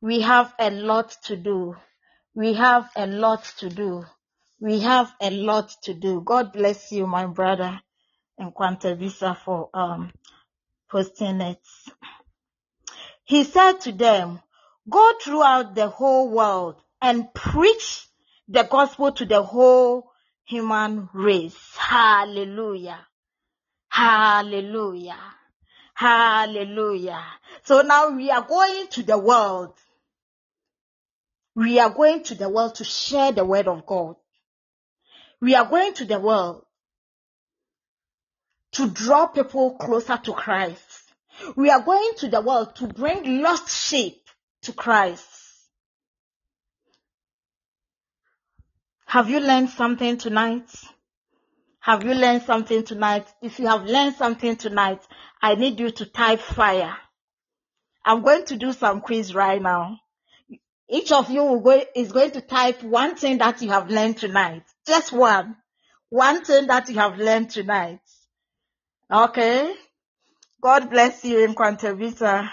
We have a lot to do. We have a lot to do. We have a lot to do. God bless you, my brother, and Quanta Visa for um, posting it. He said to them, Go throughout the whole world and preach the gospel to the whole human race. Hallelujah. Hallelujah. Hallelujah. So now we are going to the world. We are going to the world to share the word of God. We are going to the world to draw people closer to Christ. We are going to the world to bring lost sheep to Christ. Have you learned something tonight? Have you learned something tonight? If you have learned something tonight, I need you to type fire. I'm going to do some quiz right now. Each of you go, is going to type one thing that you have learned tonight. Just one. One thing that you have learned tonight. Okay? God bless you in Quantavita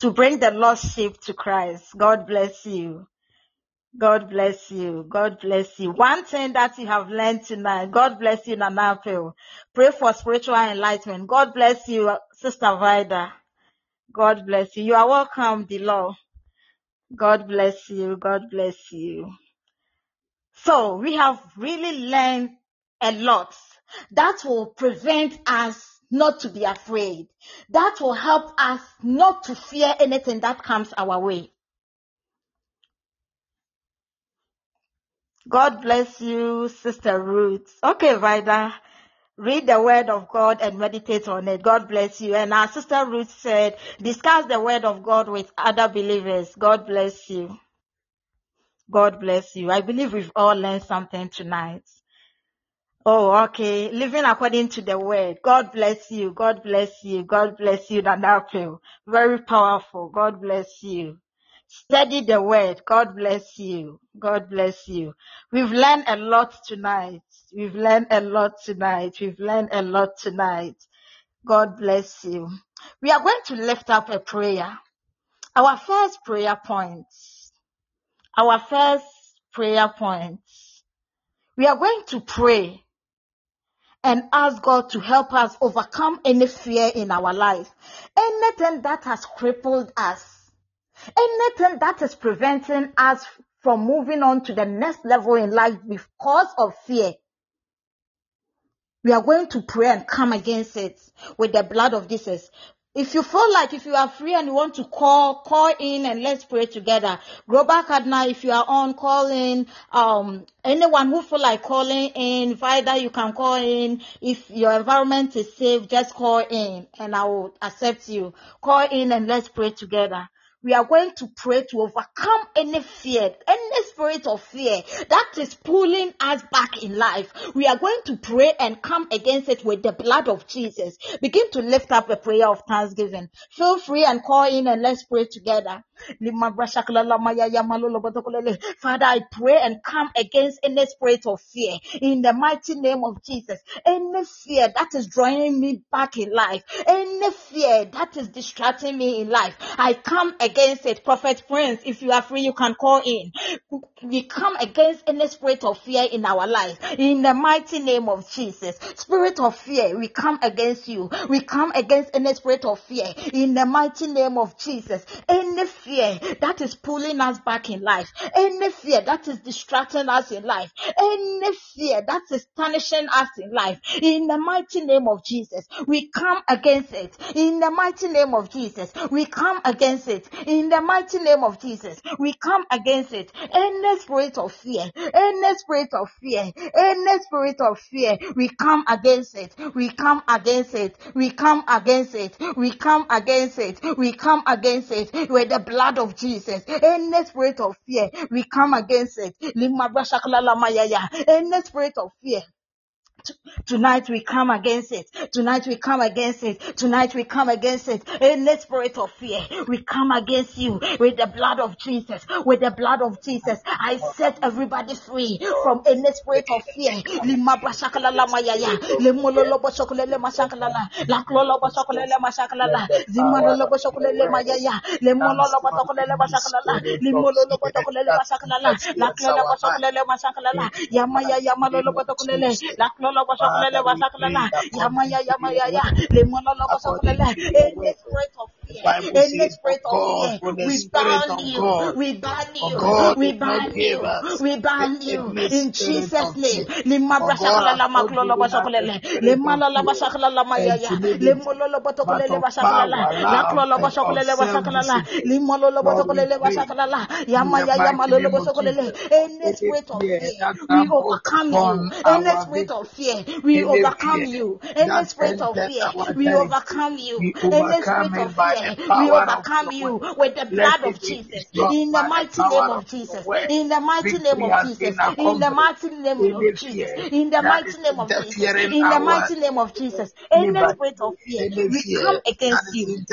to bring the lost sheep to Christ. God bless you. God bless you. God bless you. One thing that you have learned tonight. God bless you, Nanapil. Pray for spiritual enlightenment. God bless you, Sister Vida. God bless you. You are welcome, the Lord. God bless you. God bless you. So we have really learned a lot that will prevent us not to be afraid. That will help us not to fear anything that comes our way. God bless you, Sister Ruth. Okay, Vida. Read the word of God and meditate on it. God bless you. And our sister Ruth said, discuss the word of God with other believers. God bless you. God bless you. I believe we've all learned something tonight. Oh, okay. Living according to the word. God bless you. God bless you. God bless you, Nanapil. Very powerful. God bless you. Study the word. God bless you. God bless you. We've learned a lot tonight. We've learned a lot tonight. We've learned a lot tonight. God bless you. We are going to lift up a prayer. Our first prayer point. Our first prayer point. We are going to pray and ask God to help us overcome any fear in our life. Anything that has crippled us. Anything that is preventing us from moving on to the next level in life because of fear. We are going to pray and come against it with the blood of Jesus. If you feel like if you are free and you want to call, call in and let's pray together. Global Cardinal, if you are on, call in. Um, anyone who feel like calling in, Vida, you can call in. If your environment is safe, just call in and I will accept you. Call in and let's pray together we are going to pray to overcome any fear, any spirit of fear that is pulling us back in life. We are going to pray and come against it with the blood of Jesus. Begin to lift up a prayer of thanksgiving. Feel free and call in and let's pray together. Father, I pray and come against any spirit of fear in the mighty name of Jesus. Any fear that is drawing me back in life, any fear that is distracting me in life, I come against it. Prophet Prince, if you are free, you can call in. We come against any spirit of fear in our life in the mighty name of Jesus. Spirit of fear, we come against you. We come against any spirit of fear in the mighty name of Jesus. Any fear that is pulling us back in life, any fear that is distracting us in life, any fear that is punishing us in life, in the mighty name of Jesus, we come against it. In the mighty name of Jesus, we come against it. In the mighty name of Jesus, we come against it. Any spirit of fear, any spirit of fear, any spirit of fear, we come against it. We come against it. We come against it. We come against it. We come against it with the blood of Jesus. Any spirit of fear, we come against it. Any spirit of fear, Tonight we come against it. Tonight we come against it. Tonight we come against it. In the spirit of fear, we come against you with the blood of Jesus. With the blood of Jesus, I set everybody free from any spirit of fear. Lima la masakalala. La mayaya. Lemololo bosokulele masakalala. Limololo bosokulele masakalala. La bosokulele masakalala. Yamaya yamalolo bosokulele. La klolo basakulele basakulele. Yamaya yamaya ya. Lemololo basakulele. Any spirit of Any spirit of fear. We ban you. We ban you. We ban you. We ban you. In Jesus' name. Lima basakulele maklolo basakulele. Lemala basakulele mayaya. Lemololo basakulele basakulele. La klolo basakulele basakulele. Limololo basakulele basakulele. Yamaya yamalolo basakulele. Any spirit of fear. We overcome you. Any spirit of fear, we overcome you. Any spirit of fear, we overcome you. Any spirit of fear, we overcome you with the blood of Jesus. In the mighty name of Jesus. In the mighty name of Jesus. In the mighty name of Jesus. In the mighty name of Jesus. In the mighty name of Jesus. Any spirit of fear, we come against you.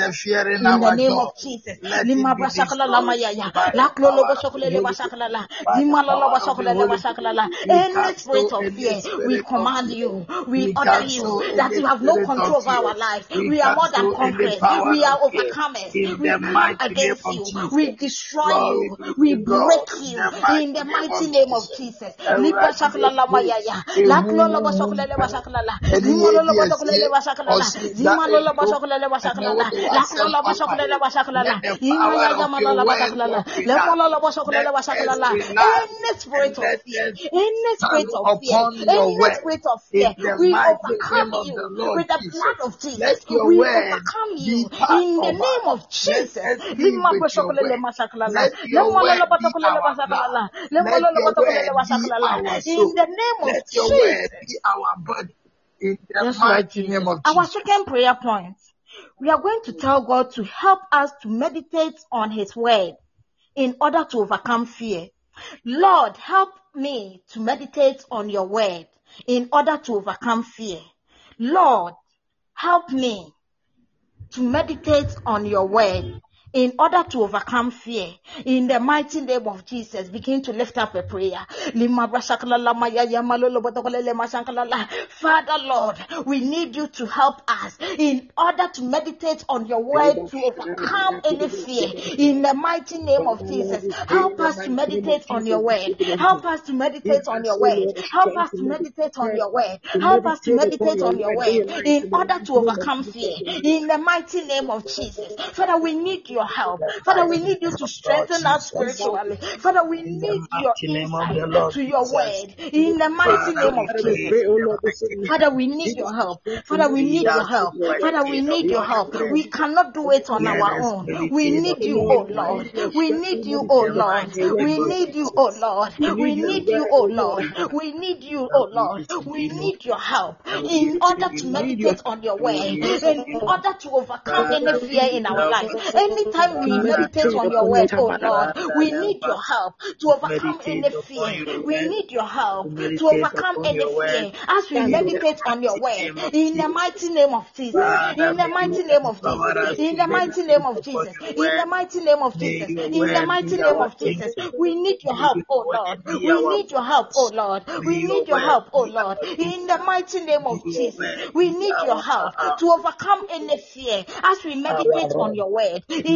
In the name of Jesus. Lima basakala lama yaya. La klolo basakala le la. Lima lolo basakala le basakala la. Any spirit of fear, we command you, we order you that you have no control over our lives. We are more than conquerors. We are overcomers. We come against you. We destroy you. We break you in the mighty name of Jesus. Lipa shakala lama yaya. La klolo basakala le basakala la. Lima lolo basakala le basakala la. Zima lolo basakala le basakala la. La klolo basakala le basakala la. Ima ya yama lolo basakala la. Le lolo basakala le basakala la. Any spirit of fear, any spirit of fear, any spirit of fear, we overcome you with the blood of Jesus. We overcome you in the name of Jesus. Lima basakala le masakala la. Le lolo basakala le basakala la. Le lolo basakala le basakala la. In the name of Jesus. In the Yes, Lord mighty name Jesus. of Our Jesus. second prayer point. We are going to tell God to help us to meditate on His word in order to overcome fear. Lord, help me to meditate on your word in order to overcome fear. Lord, help me to meditate on your word in order to overcome fear. In the mighty name of Jesus, begin to lift up a prayer. Father Lord, we need you to help us in order to meditate on your word to overcome any fear. In the mighty name of Jesus, help us to meditate on your word. Help us to meditate on your word. Help us to meditate on your word. Help us to meditate on your word in order to overcome fear. In the mighty name of Jesus. Father, we need your help. Father, we need you to strengthen us spiritually. Father, we need your insight to your word. In the mighty name of Jesus. Father, we need your help. Father, we need your help. Father, we need your help. We cannot do it on our own. We need you, oh Lord. We need you, oh Lord. We need you, oh Lord. We need you, oh Lord. We need you, oh Lord. We need your help in order to meditate on your word, in order to overcome any fear in our life. Anytime we meditate on your word, oh Lord, we need your help to overcome any fear. We need your help to overcome any fear as we meditate on your word. In the mighty name of Jesus. In the mighty name of Jesus. In the mighty name of Jesus. In the mighty name of Jesus. In the mighty name of Jesus. We need your help, oh Lord. We need your help, oh Lord. We need your help, oh Lord. In the mighty name of Jesus. We need your help to overcome any fear as we meditate on your word. In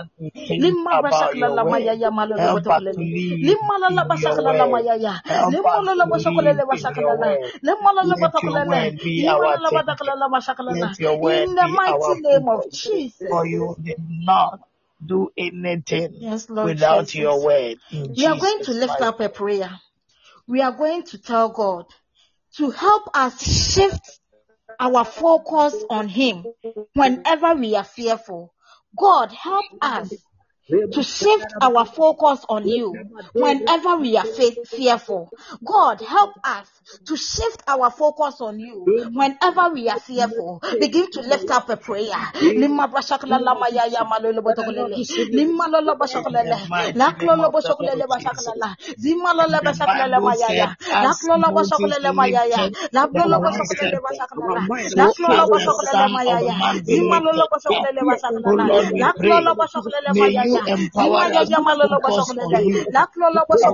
to think Limma about bashakla your lama word. ya ya malo Help lobo us to tokolele. live Limma la la in bashakla your ya ya. Help Limma us la la to bashakolele live in bashakla your la. word. La la Let your batakolele. word be Limma la la thinking. la bashakla la. In the mighty name of. Jesus. For you did not do anything Yes, Lord without your word. In We are going to lift up a prayer. We are going to tell God to help us shift our focus on Him whenever we are fearful. God, help us to shift our focus on you whenever we are fe- fearful. God, help us to shift our focus on you whenever we are fearful. Begin to lift up a prayer. Lima bashakla lama ya ya malolo botokolele. Lima lolo bashakolele. Laklo lo bashakolele bashakolala. Zima lolo The bashakla lama Bible ya said, ya. as Laklo lo Moses bashakolele ma ya ya. lifted Lablo the lo one bashakolele step, bashakolala. so Laklo lo as the bashakolele Son ma ya of ya. Man be Zima lolo lifted up. bashakolele bashakolala. Lord, we Laklo pray. lo bashakolele ma May ya you empower us ya to malolo focus on bashakolele. you,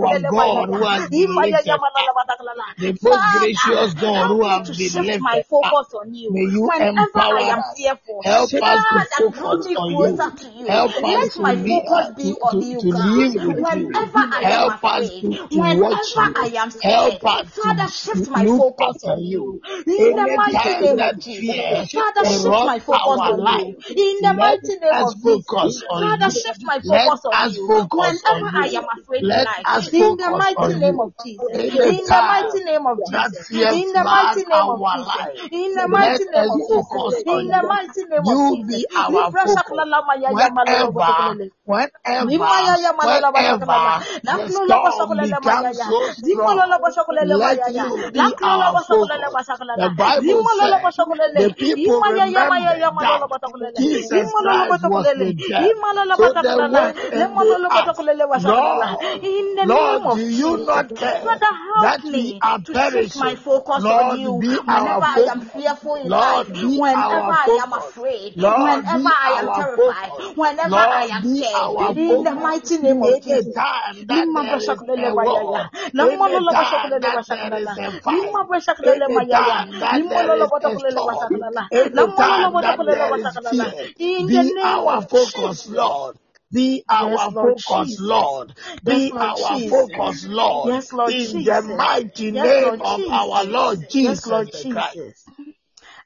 our bashakolele ma ya God ya. who has been Ima ya ya lifted malolo up, batakolala. the most gracious God help who me has to my focus on you May you whenever I am fearful. Help us to focus on you. closer to you. Help us to, my focus uh, be to, on to, you, to live with you. Whenever I am Help us to, to watch you. Help us to shift my focus on you. In the mighty name of Jesus. Father, shift my focus on life, you. In the mighty name of Jesus. focus on Father, you. shift my Let focus on us you. focus on Whenever I you. am afraid in Let us In the mighty on name you. of Jesus. In the mighty name of Jesus. In the mighty name of Jesus. In the let mighty name of Jesus. on In the you. mighty name of You Jesus. be our Libra focus. shakla lama ya ya malolo Whenever, whenever, Limaya ya malala bashakalala. whenever the Laklola storm bashakalala becomes mayaya. so Zimolola strong, bashakalala let mayaya. you be Laklola our bashakalala focus. The bashakalala. Bible Zimolola said the bashakalala. people Imaya ya maya remembered ya that malola bashakalala. Jesus Imolola Christ was bashakalala. with them. Imalola So they bashakalala. went and they Lemolola asked, bashakalala bashakalala. Lord, In the name Lord, do of you Jesus. not care Father, help that me are to shift my perishing? focus on Lord, you be whenever our I am focus. fearful in life, Lord, be whenever our I am afraid, Lord, whenever be I am our terrified, whenever I Lord, am be scared. our In the mighty name of Jesus. Anytime that Lima there is bashakulele a mayaya. war, Lama lolo anytime bashakulele that there is bashakulala. a fight, Lima bashakulele mayaya. anytime that Lima there lolo is a bashakulele storm, bashakulala. Lama lolo anytime that bashakulele there is bashakulala. fear, In the be name our focus. Lord. Be Yes, our Lord focus, Jesus. Lord. Yes, Be Lord our Jesus. focus, Lord. Yes, Lord In the mighty Yes, name of our Jesus. Lord Yes, Jesus Lord Christ.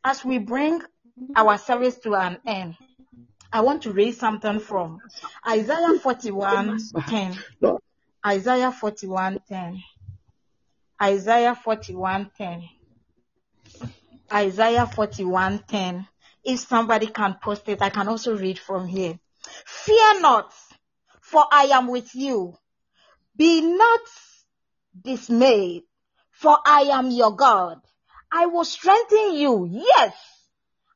As we bring our service to an end, I want to read something from Isaiah 41 10. Isaiah 41 10. Isaiah 41 10. Isaiah 41 10. If somebody can post it, I can also read from here. Fear not, for I am with you. Be not dismayed, for I am your God. I will strengthen you. Yes,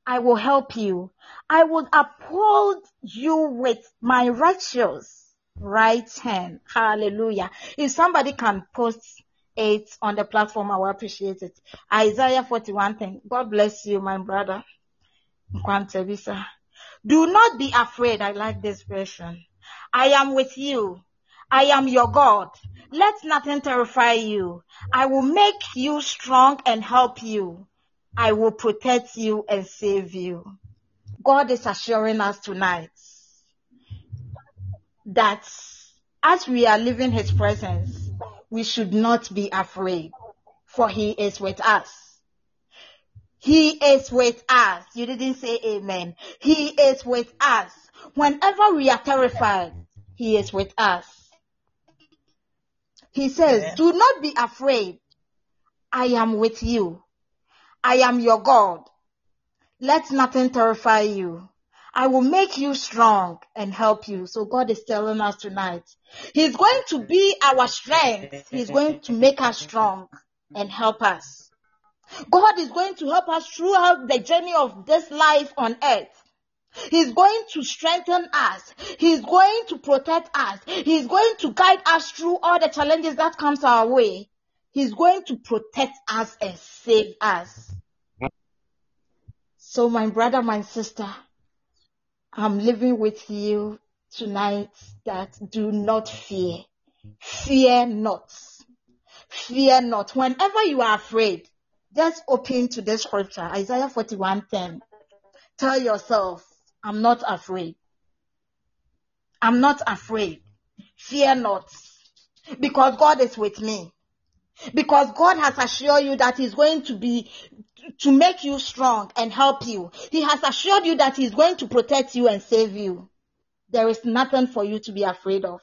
I will help you. I will uphold you with my righteous right hand. Hallelujah. If somebody can post it on the platform, I will appreciate it. Isaiah 41 10. God bless you, my brother. Do not be afraid. I like this version. I am with you. I am your God. Let nothing terrify you. I will make you strong and help you. I will protect you and save you. God is assuring us tonight that as we are living his presence, we should not be afraid, for he is with us. He is with us. You didn't say amen. He is with us. Whenever we are terrified, he is with us. He says, yeah. do not be afraid. I am with you. I am your God. Let nothing terrify you. I will make you strong and help you. So God is telling us tonight, He's going to be our strength. He's going to make us strong and help us. God is going to help us throughout the journey of this life on earth. He's going to strengthen us. He's going to protect us. He's going to guide us through all the challenges that comes our way. He's going to protect us and save us. So my brother, my sister, I'm living with you tonight that do not fear. Fear not. Fear not. Whenever you are afraid, just open to this scripture, Isaiah 41:10. Tell yourself, I'm not afraid. I'm not afraid. Fear not. Because God is with me. Because God has assured you that He's going to be, to make you strong and help you. He has assured you that He's going to protect you and save you. There is nothing for you to be afraid of.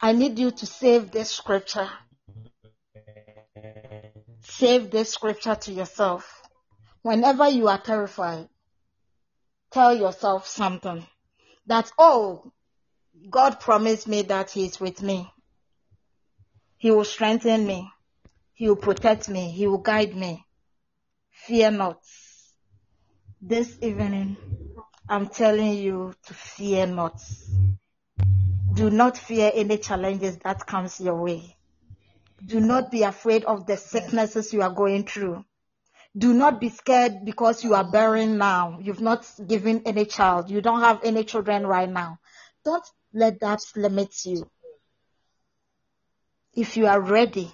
I need you to save this scripture. Save this scripture to yourself. Whenever you are terrified, tell yourself something that, oh, God promised me that He is with me. He will strengthen me. He will protect me. He will guide me. Fear not. This evening, I'm telling you to fear not. Do not fear any challenges that comes your way. Do not be afraid of the sicknesses you are going through. Do not be scared because you are bearing now. You've not given any child. You don't have any children right now. Don't let that limit you. If you are ready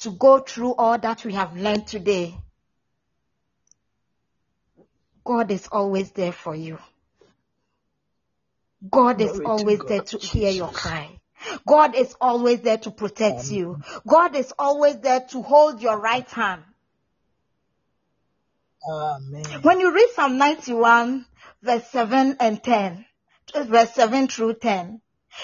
to go through all that we have learned today, God is always there for you. God Glory is always God. there to hear your cry. God is always there to protect you. God is always there to hold your right hand. Amen. When you read Psalm 91, verse 7 and 10, verse 7 through 10.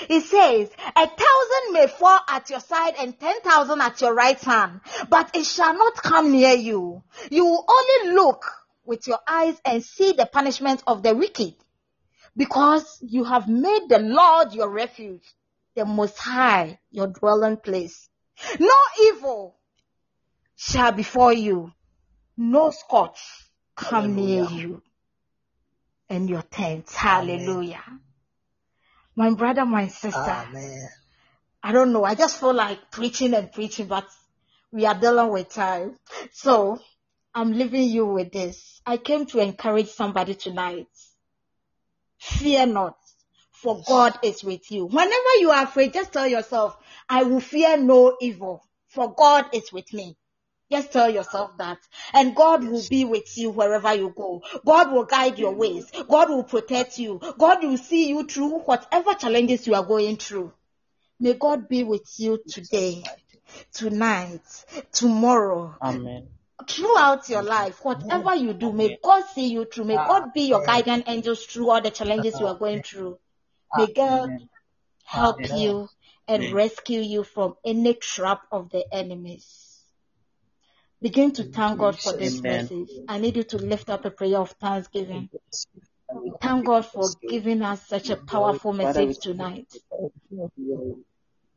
It says, a thousand may fall at your side and ten thousand at your right hand, but it shall not come near you. You will only look with your eyes and see the punishment of the wicked, because you have made the Lord your refuge, the Most High your dwelling place. No evil shall befall you, no scorch come Hallelujah. near you and your tents. Hallelujah. Amen. My brother, my sister. Amen. I don't know. I just feel like preaching and preaching, but we are dealing with time. So I'm leaving you with this. I came to encourage somebody tonight. Fear not, for God is with you. Whenever you are afraid, just tell yourself, I will fear no evil, for God is with me. Just tell yourself that. And God will be with you wherever you go. God will guide your ways. God will protect you. God will see you through whatever challenges you are going through. May God be with you today, tonight, tomorrow. Amen. Throughout your life, whatever you do, may God see you through. May God be your guiding angels through all the challenges you are going through. May God help you and rescue you from any trap of the enemies. Begin to thank God for this message. I need you to lift up a prayer of thanksgiving. Thank God for giving us such a powerful message tonight.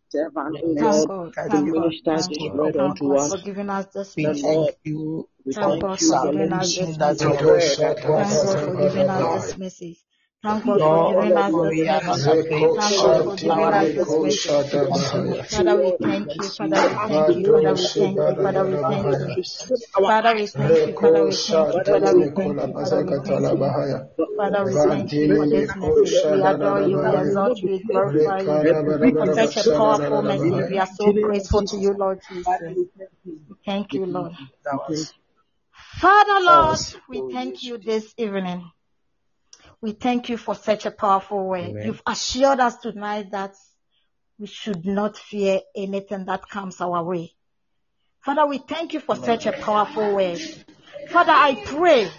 Servant, oh O Thank Lord, God, as thank you God, minister thank this God, word thank unto God us, for giving us this we message. thank you. We Thank thank God you for for giving us this releasing that message. your word that Thank God for giving us this message. Thank God for Oh giving us this message. Thank God for giving us this message. Thank you, Father, we thank you. Father, you we thank you. Father, we thank you. Father, we thank you. to shape our Father, we thank you. Father, we thank you. Father, Father, we we thank you. Father, we thank you. Father, we thank you for this message. We adore you. We exalt you. We glorify you for such a powerful message. We are so grateful to you, Lord Jesus. Father, we thank you. Thank you, Lord. Father, Lord, we thank you this evening. We thank you for such a powerful word. Amen. You've assured us tonight that we should not fear anything that comes our way. Father, we thank you for such a powerful word. Father, I pray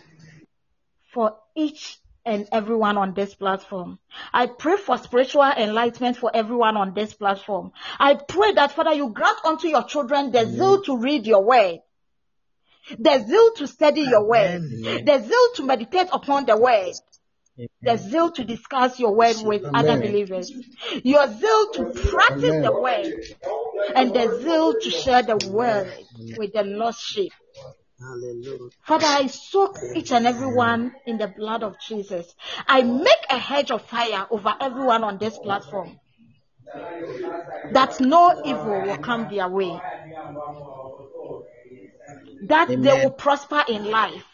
for each and everyone on this platform. I pray for spiritual enlightenment for everyone on this platform. I pray that, Father, you grant unto your children the zeal to read your word, the zeal to study your word, Amen. the zeal to meditate upon the word, the zeal to discuss your word with other believers, your zeal to practice the word, and the zeal to share the word with the lost sheep. Hallelujah. Father, I soak each and every one in the blood of Jesus. I make a hedge of fire over everyone on this platform that no evil will come their way, that they will prosper in life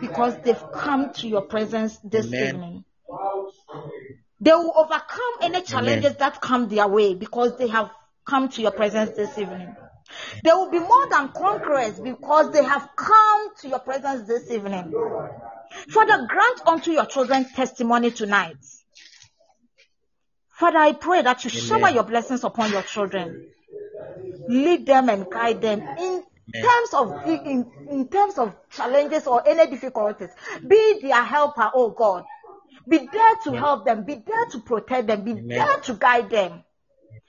because they've come to your presence this Amen. evening. They will overcome any challenges that come their way because they have come to your presence this evening. They will be more than conquerors because they have come to your presence this evening. Father, grant unto your children testimony tonight. Father, I pray that you shower your blessings upon your children. Lead them and guide them in terms of in, in terms of challenges or any difficulties. Be their helper, oh God. Be there to help them. Be there to protect them. Be there to guide them.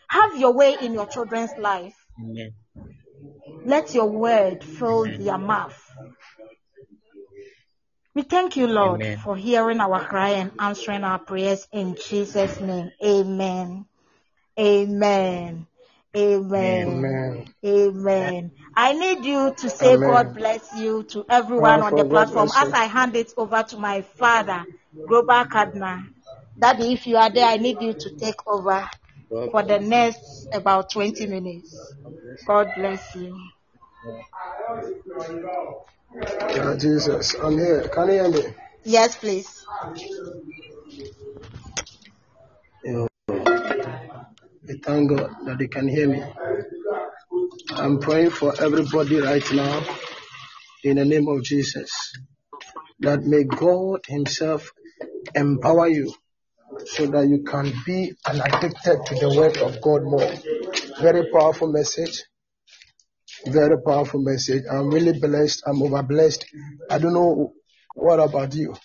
Have your way in your children's life. Amen. Let your word fill their mouth. We thank you, Lord, Amen. for hearing our cry and answering our prayers in Jesus' name. Amen. Amen. Amen. Amen. I need you to say Amen. God bless you to everyone on the platform as I hand it over to my father, Global Kadna. Daddy, if you are there, I need you to take over for the next about 20 minutes. God bless you. Yeah, Jesus. I'm here. Can you hear me? Yes, please. Yeah. Thank God that they can hear me. I'm praying for everybody right now in the name of Jesus. That may God Himself empower you so that you can be an addicted to the word of God more. Very powerful message. Very powerful message. I'm really blessed. I'm over blessed. I don't know what about you.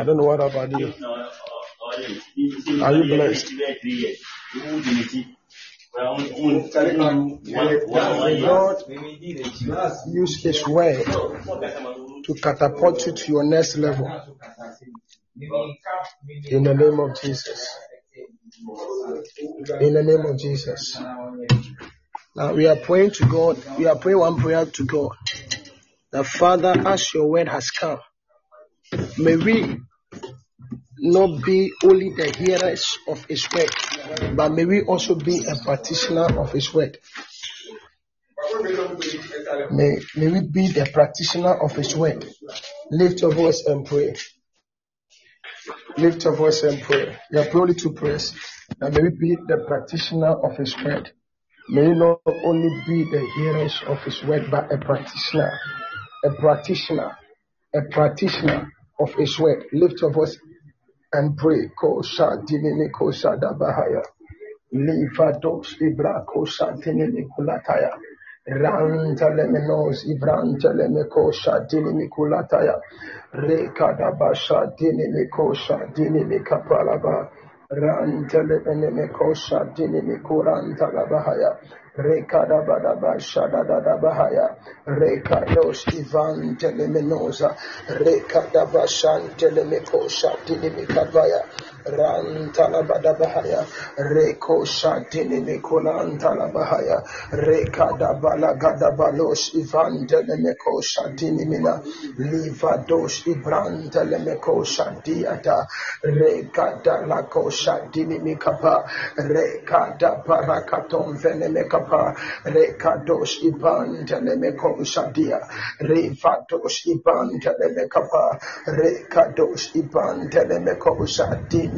I don't know what about you. Are you blessed? God use His word to catapult you to your next level. In the name of Jesus. In the name of Jesus. Now we are praying to God. We are praying one prayer to God. The Father, as your word has come, may we not be only the hearers of His word, but may we also be a practitioner of His word. May, may we be the practitioner of His word. Lift your voice and pray. Lift your voice and pray. You are only two prayers. And may we be the practitioner of His word. May we not only be the hearers of His word, but a practitioner, a practitioner, a practitioner of His word. Lift your voice and pray. Ko sha dinimi ko sha da bahaya. Livados ibra ko sha dinimi kulataya. Rantaleminos Ivrantelemeko Shadinimi Kulataya Rekadabasha Dinimiko Shadinimi Kapalaba Rantele eneme kosha dinimi kuranta la bahaya. Rekada badaba shada dada bahaya. Rekados ivan telemenosa. Rekada bashan telemekosha dinimi kabaya. Rantala badabahaya. Reko shatini mikulantala bahaya. Rekada balagada balos ivan telemeko shatini mina. Livados ibran telemeko shadiata. Rekada lako shatini mikapa. Rekada barakaton venemekapa. Rekados iban telemeko shadia. Revados iban telemekapa. Rekados iban telemeko shadini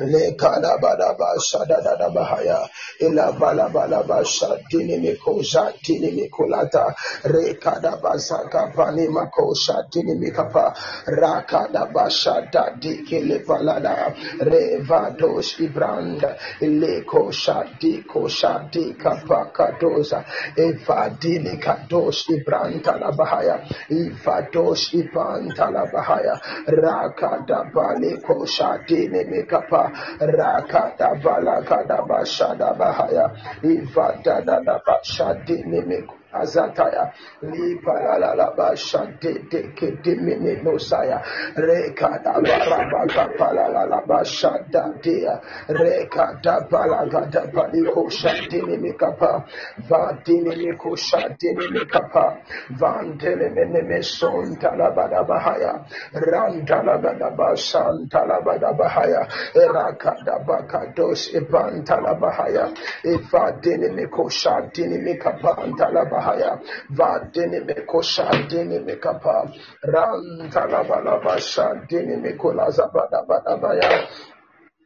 Lekalabalabashadadadabahaya. Ilabalabalabashatinimikozatimikolata. Rekadabazakapanimikoshatimikapa. Rakadabashadadikelebalada. Revados ibranda. Lekoshatikoshatikapacadosa. Evadinikados ibrantalabahaya. Ivados ibantalabahaya. Rakadabalekoshatinimikapa. Rakada balakada bashada bahaya. Ivada da da bashadi nimiku azataya lipalala la bashade de kedimini nosaya rekada barabaka palala la bashada dia rekada balagada baliko shadini mikapa vadini miko shadini mikapa vandele meneme sonta la bada bahaya randa la bada basanta la rakada bakados ibanta la bahaya ifadini miko shadini mikapa la bahaya vadini miko shadini mikapa ranta la bada bashadini miko la zabada bada baya Lekada bashanda la bada bahaya randele bele kapala la la bashada la la baha rekada balo shatini mikunanda ivantele mekala bala bashada la la bahaya ipala la la la basha ipala la la la baba ile kapala la la bashonda la bahaya erakada bada bada bashada la la bahaya erakada bala da padoski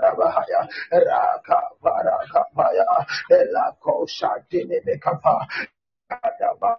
la baya erakada bada bashada la Bahaya, Raka Parakapaya, Elako Shatini Mikapa, Adaba.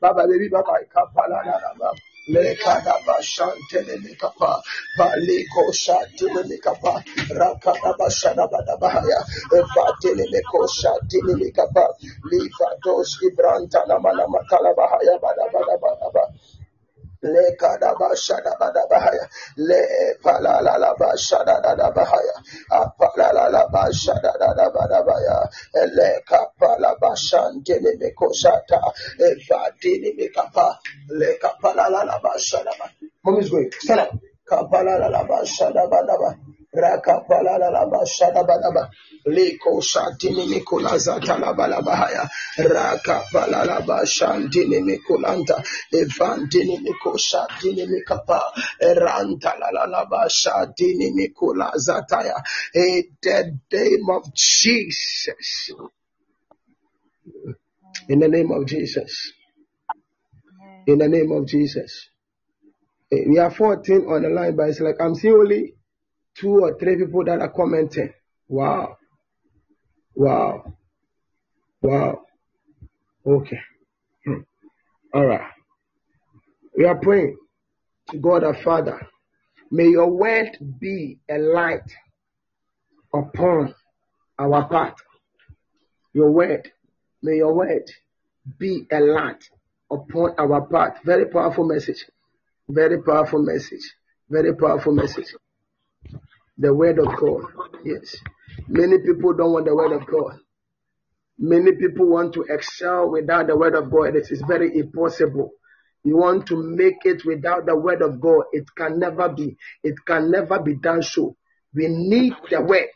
Baba, baby, Baba, Kapaladaba. Lekadabashantelemikapa, Baliko Shatilemikapa, Rakadabashadabadabahaya, Evatelemiko Shatilemikapa, Livados Ibranta Namanamatala Badabadabadaba. Le kadaba shada bada bahaya. Le palala la la ba shada da da bahaya. Apalala la la ba shada da da bada baya. Le kapala ba shante le me koshata. E vadini me kapa. Le kapala la ba shada ba. Is going. Stand up. Kapala la la ba shada bada ba. Liko shatini mikula zata la balabahaya. Raka palala bashantini mikulanta. Evantini miko shatini mikapa. Eranta la la la bashatini mikula zataya. In the name of Jesus. In the name of Jesus. In the name of Jesus. Eh, we are 14 on the line, but it's like I'm seeing only two or three people that are commenting. Wow. Wow. Wow. Okay. Hmm. All right. We are praying to God our Father. May your word be a light upon our path. Your word. May your word be a light upon our path. Very powerful message. Very powerful message. Very powerful message. The word of God. Yes. Many people don't want the word of God. Many people want to excel without the word of God. It is very impossible. You want to make it without the word of God. It can never be. It can never be done so. We need the word.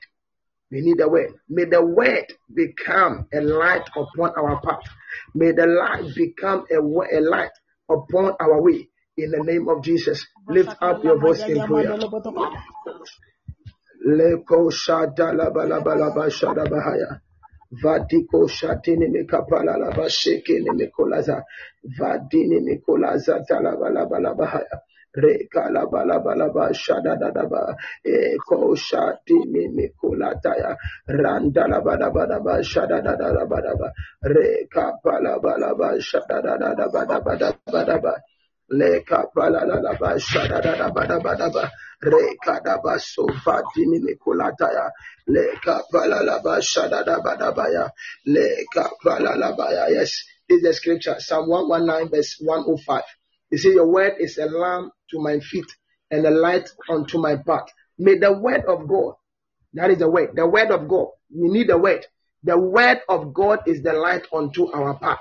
We need the word. May the word become a light upon our path. May the light become a, a light upon our way. In the name of Jesus, lift up your voice in prayer. Leko shada la balaba la bashada bahaya. Vadiko shatini mekapala la bashekini mekolaza. Vadini mekolaza talaba la balaba haya. Reka la balaba la shada da da ba. E ko Eko shatini mekolata ya. Randa la balaba la bashada da da da ba da ba. Reka balaba la shada da da da ba da ba da ba da ba. Leka pala la la ba shada da ba. Reka da ba so fatini mikulataya. Leka pala la ba shada da ba da ba ya. Leka pala la ba ya. Yes, this is the scripture. Psalm 119 verse 105. You see, your word is a lamp to my feet and a light unto my path. May the word of God, that is the word, the word of God. We need the word. The word of God is the light unto our path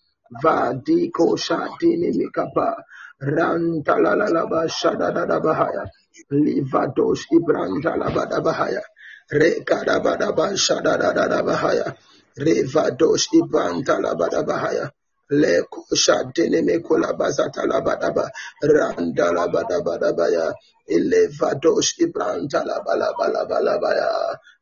Vadiko Shatini Mikapa Ranta la la la ba shada da da bahaya. Livadosh Ibranta la ba bahaya. Reka da ba shada da da da bahaya. Revadosh Ibranta la ba da bahaya. Leko Shatini Mikola Bazata la ba. Randa la ba da ba da Ibranta la.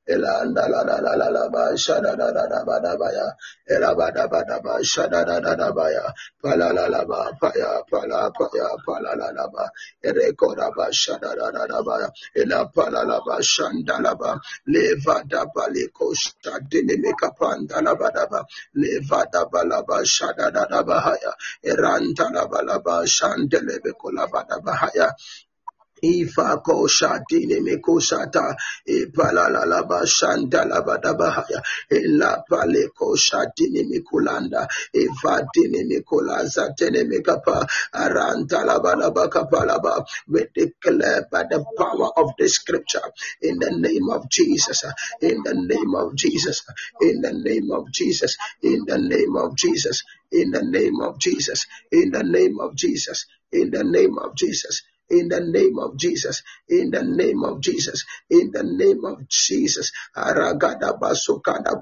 Elanda la la la la la ba shada da da da ba da ba ya ela ba da ba da ba shada da da da ba ya pa la la ba pa ya pa la pa ya pa la la la ba ere ko da ba shada da da da ba ya ela pa la la ba shanda la ba le da ba le ko shade ne me ka la ba da ba le da ba la ba shada da da ba ya eranta la ba la ba shandele be ko la ba da ba ya Ifa ko shatine me ko shata ipala la la ba shanda la ba da bahaya ila pale ko shatine me kulanda. Ifatine me kulaza tene me kapa. Aranta la ba la ba kapa la ba. We declare by the power of the scripture in the name of Jesus in the name of Jesus in the name of Jesus in the name of Jesus in the name of Jesus in the name of Jesus in the name of Jesus in the name of Jesus, in the name of Jesus, in the name of Jesus. Aragada basukada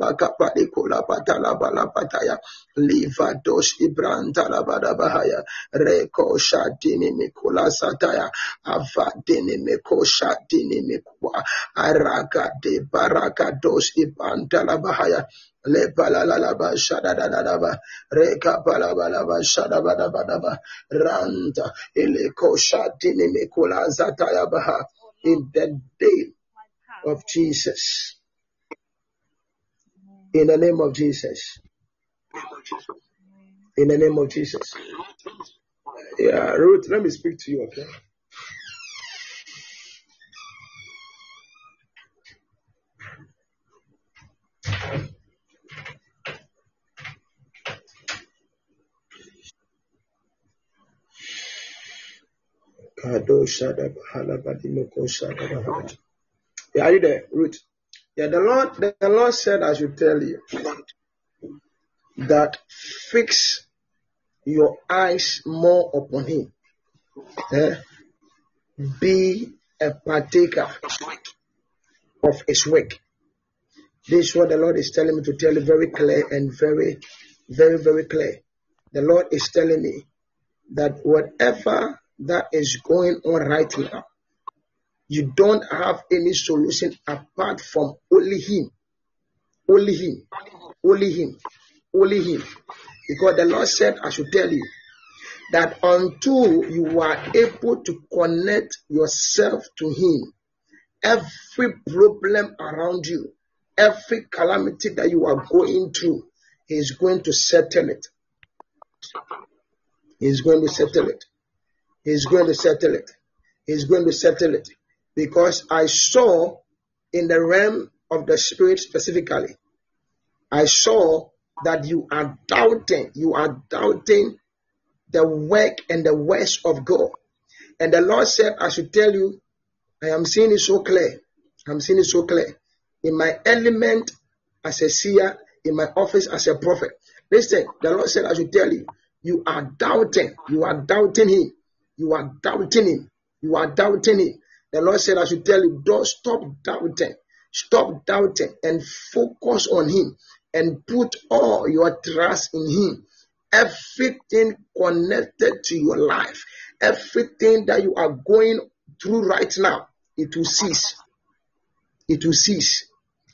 Livadosh Ibranta Labadabahaya Reko Shadini Mikula Sataya. Avadini Miko Shadini Mikwa. Araga de Baraka Dosh Ibranta ba da ba. Rekabalabalaba shadabadabadaba ranta. Ileko shadini mikula zatayabaha in the name of Jesus. In the name of Jesus. In the name of Jesus. Yeah, Ruth, let me speak to you, okay? Yeah, are you there, Ruth? Yeah, the Lord, the Lord said I should tell you that fix your eyes more upon Him. Eh? Be a partaker of His work. This is what the Lord is telling me to tell you very clear and very, very, very clear. The Lord is telling me that whatever that is going on right now, you don't have any solution apart from only Him. Only Him. Only Him. Only Him. Because the Lord said, I should tell you that until you are able to connect yourself to Him, every problem around you every calamity that you are going through, He's going to settle it. He's going to settle it. He's going to settle it. He's going to settle it. Because I saw in the realm of the spirit specifically, I saw that you are doubting, you are doubting the work and the works of God. And the Lord said, I should tell you, I am seeing it so clear. I'm seeing it so clear. In my element as a seer, in my office as a prophet. Listen, the Lord said, I should tell you, you are doubting. You are doubting Him. You are doubting Him. You are doubting Him. The Lord said, I should tell you, don't stop doubting. Stop doubting and focus on Him and put all your trust in Him. Everything connected to your life, everything that you are going through right now, it will cease. It will cease.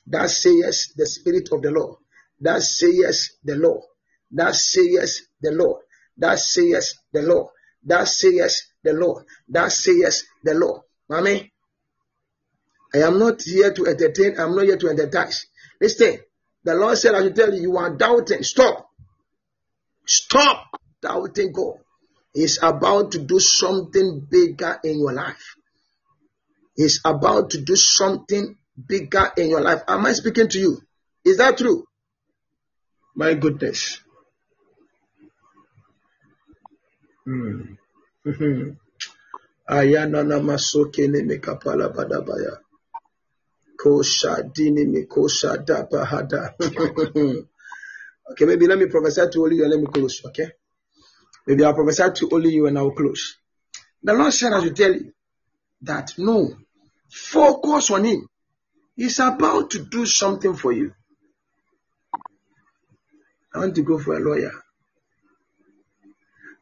That says the Spirit of the Lord. That says the Lord. That says the Lord. That says the Lord. That says the Lord. That says the Lord. Mommy, I am not here to entertain. I'm not here to entertain. Listen, the Lord said, I should tell you, you are doubting. Stop. Stop doubting God. He's about to do something bigger in your life. He's about to do something bigger in your life. Am I speaking to you? Is that true? My goodness. Hmm. Masoke ne badabaya. Kosha dini me kosha da bahada. okay, maybe let me prophesy to only you and let me close. Okay, maybe I'll prophesy to only you and I'll close. The Lord said, I should tell you that no, focus on Him. He's about to do something for you. I want to go for a lawyer.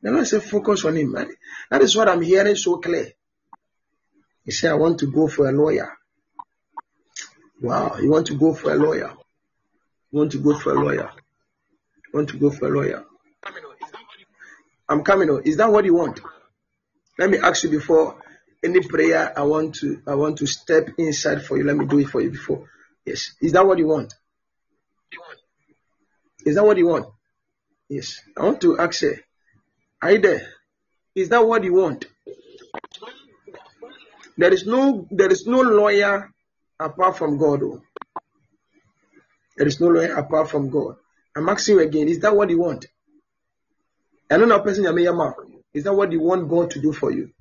The Lord said, focus on Him. Man. That is what I'm hearing so clear. He said, I want to go for a lawyer. Wow, you want to go for a lawyer? You want to go for a lawyer? You want to go for a lawyer? I'm coming on. Is that what you want? Let me ask you before any prayer. I want to I want to step inside for you. Let me do it for you before. Yes. Is that what you want? Is that what you want? Yes. I want to ask you. Are you there? Is that what you want? There is no there is no lawyer apart from God. Oh. There is no lawyer apart from God. I'm asking you again, is that what you want? Know person you may mark. Is that what you want God to do for you?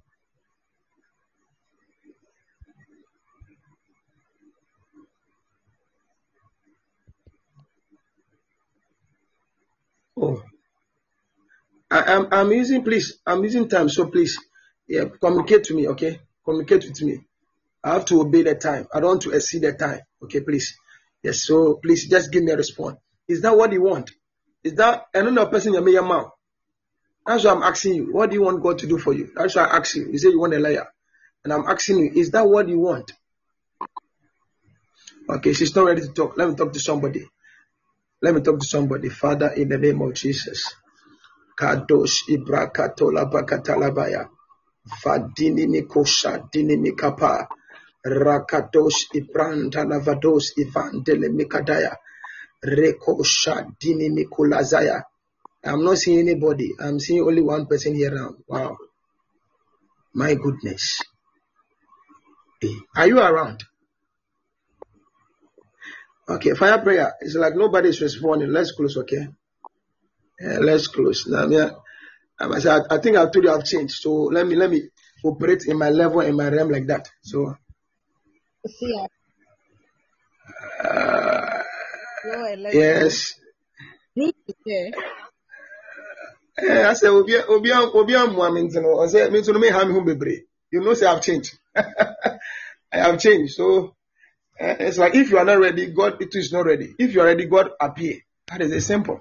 Oh. I, am I'm, I'm using please, I'm using time, so please, yeah, communicate to me, okay? Communicate with me. I have to obey the time. I don't want to exceed the time. Okay, please. Yes, so please just give me a response. Is that what you want? Is that another person you may mouth? That's why I'm asking you. What do you want God to do for you? That's why I ask you. You say you want a liar. And I'm asking you, is that what you want? Okay, she's not ready to talk. Let me talk to somebody. Let me talk to somebody. Father, in the name of Jesus. Kadosh. Rakadosh Ibranta Lavados Ivandele Mikadaya. Rekosha Dini Mikulazaya. I'm not seeing anybody. I'm seeing only one person here now. Wow. My goodness. Are you around? Okay, fire prayer. It's like nobody's responding. Let's close, okay? Yeah, let's close. Now, yeah, um, I, said, I think I told you I've changed. So let me let me operate in my level in my realm like that. So uh, yes. Eh, I said, Obi Obi Obi Amuamin, I said, me to me have me bebre. You know, say I've changed. I have changed. So uh, it's like if you are not ready, God it is not ready. If you are ready, God appear. That is a simple.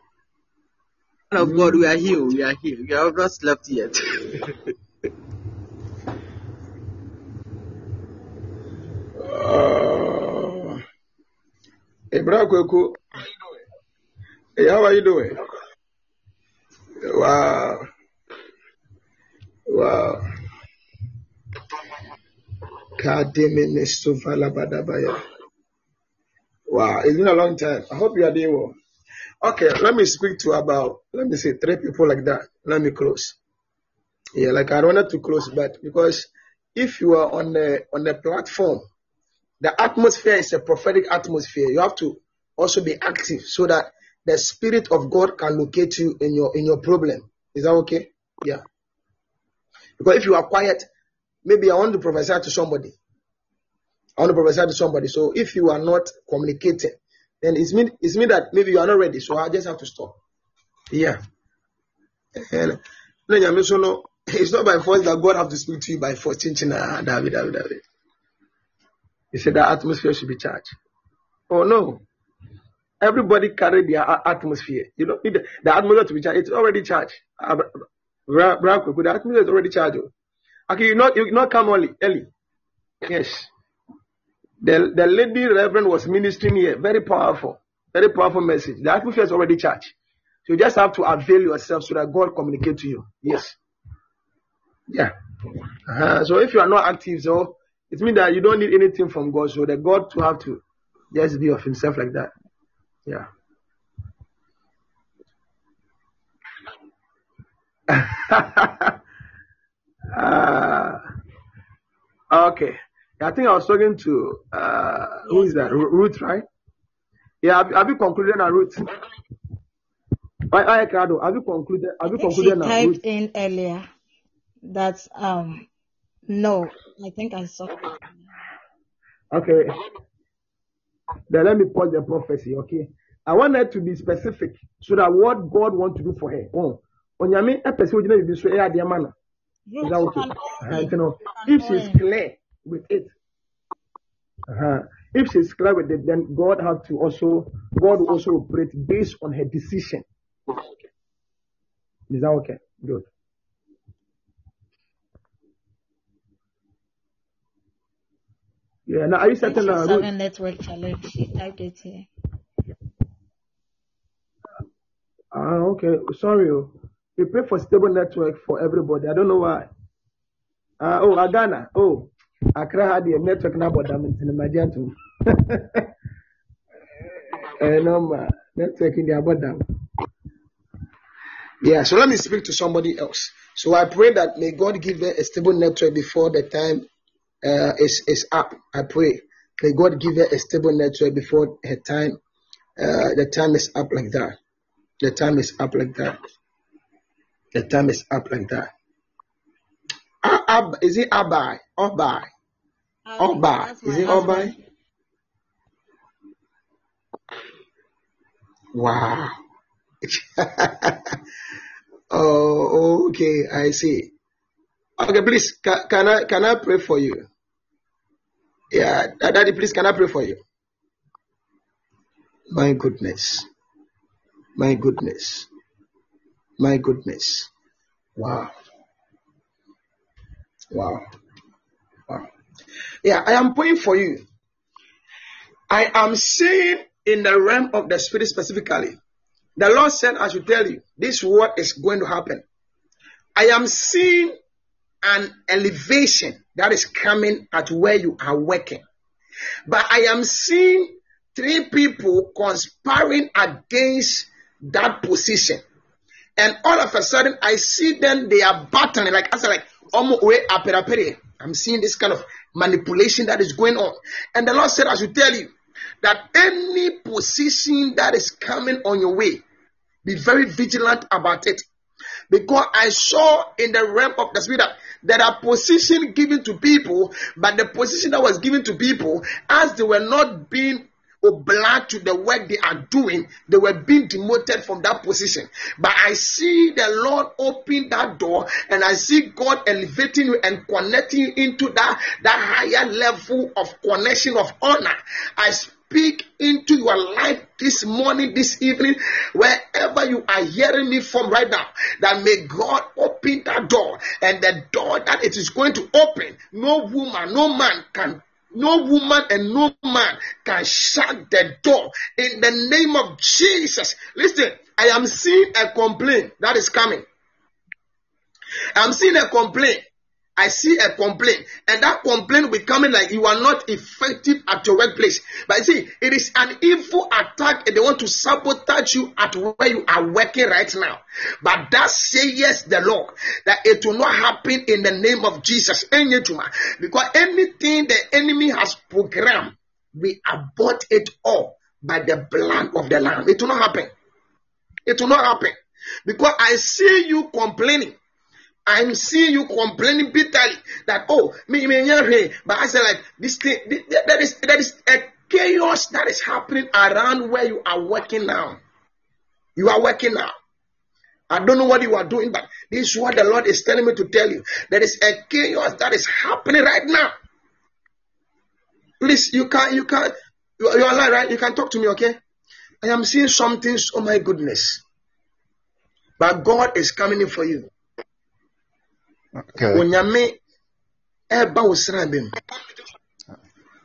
of God, we are here. We are here. We have not slept yet. hey, how are you doing? Wow. Wow. Wow, it's been a long time. I hope you are doing well. Okay, let me speak to about let me say three people like that. Let me close. Yeah, like I wanted to close, but because if you are on the on the platform, the atmosphere is a prophetic atmosphere. You have to also be active so that the spirit of God can locate you in your in your problem. Is that okay? Yeah. Because if you are quiet, maybe I want to prophesy to somebody. I want to prophesy to somebody. So if you are not communicating, then it's mean it's mean that maybe you are not ready. So I just have to stop. Yeah. And it's not by force that God have to speak to you by force. David, David, David. He said the atmosphere should be charged. Oh no. Everybody carry their atmosphere. You don't need the, the atmosphere to be charged. It's already charged. Uh, the atmosphere is already charged. Okay, you not you not come early. Early. Yes. The, the lady reverend was ministering here. Very powerful. Very powerful message. The atmosphere is already charged. So you just have to avail yourself so that God communicate to you. Yes. Yeah. Uh-huh. So if you are not active, so it means that you don't need anything from God. So that God to have to just be of himself like that. Yeah. uh, okay. I think I was talking to uh, who is that? Ruth, right? Yeah, have, have you concluded on Ruth? Hi, Ricardo. Have you concluded? Have you concluded on Ruth? typed in earlier that um no, I think I saw. Okay. Then let me pause the prophecy. Okay. I want her to be specific so that what God wants to do for her. Oh, onyame epese ogyina bibi so ɛyɛ adeɛ ma no. Is that okay? Uh, if she's clear with it. Uh-huh. If she's clear with it, then God have to also God will also operate based on her decision. Is that okay? Good. Yeah, now are you certain uh, seven network challenge? She typed it here. Ah, okay. Sorry. Oh. We pray for stable network for everybody. I don't know why. Uh, oh, Agana. Oh, Accra had the network now, but I'm in the too. Eh, no, network in the abundant. Yeah, so let me speak to somebody else. So I pray that may God give them a stable network before the time uh, is is up. I pray may God give her a stable network before her time. Uh, the time is up like that. The time is up like that. The time is up like that. Ab, is it Abai? Obai? Obai? Is it Obai? Wow. oh, okay. I see. Okay, please. Can, can I can I pray for you? Yeah, Daddy, please. Can I pray for you? My goodness. My goodness. My goodness. Wow. Wow. Wow. Yeah, I am praying for you. I am seeing in the realm of the spirit specifically. The Lord said, I should tell you, this what is going to happen. I am seeing an elevation that is coming at where you are working. But I am seeing three people conspiring against that position. And all of a sudden, I see them, they are battling, like I said, like, I'm seeing this kind of manipulation that is going on. And the Lord said, I should tell you that any position that is coming on your way, be very vigilant about it. Because I saw in the realm of the spirit that there are positions given to people, but the position that was given to people, as they were not being obliged to the work they are doing, they were being demoted from that position. But I see the Lord open that door and I see God elevating you and connecting you into that, that higher level of connection of honor. I speak into your life this morning, this evening, wherever you are hearing me from right now, that may God open that door and the door that it is going to open, no woman, no man can no woman and no man can shut the door in the name of Jesus. Listen, I am seeing a complaint that is coming. I'm seeing a complaint. I see a complaint, and that complaint will come in like you are not effective at your workplace. But you see, it is an evil attack, and they want to sabotage you at where you are working right now. But that says Yes, the Lord that it will not happen in the name of Jesus. Because anything the enemy has programmed, we abort it all by the blood of the Lamb. It will not happen. It will not happen. Because I see you complaining. I'm seeing you complaining bitterly that oh me me me but I said like this thing that is that is a chaos that is happening around where you are working now. You are working now. I don't know what you are doing, but this is what the Lord is telling me to tell you. There is a chaos that is happening right now. Please, you can you can you are, you alive, right? You can talk to me, okay? I am seeing some things. Oh my goodness! But God is coming in for you. Okay. Onyame ɛba wo sran bem.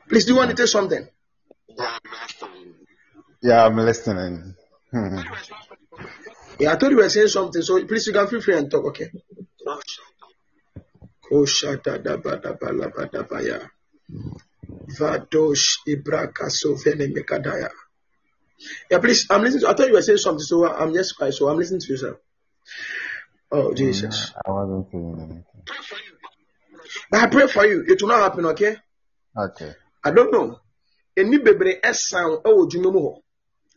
Please, do you want to say something? Yeah, I'm listening. Hmm. Yeah, I thought you were saying something, so please you can feel free and talk, okay? Vadosh Ibraka Sovene Mekadaya. Yeah, please, I'm listening. To, I thought you were saying something, so I'm just quiet. So I'm listening to you, sir. Oh, Jesus. I wasn't saying anything. But I pray for you. It will not happen, okay? Okay. I don't know. Any baby ɛsan ɛwɔ dwuma mu hɔ.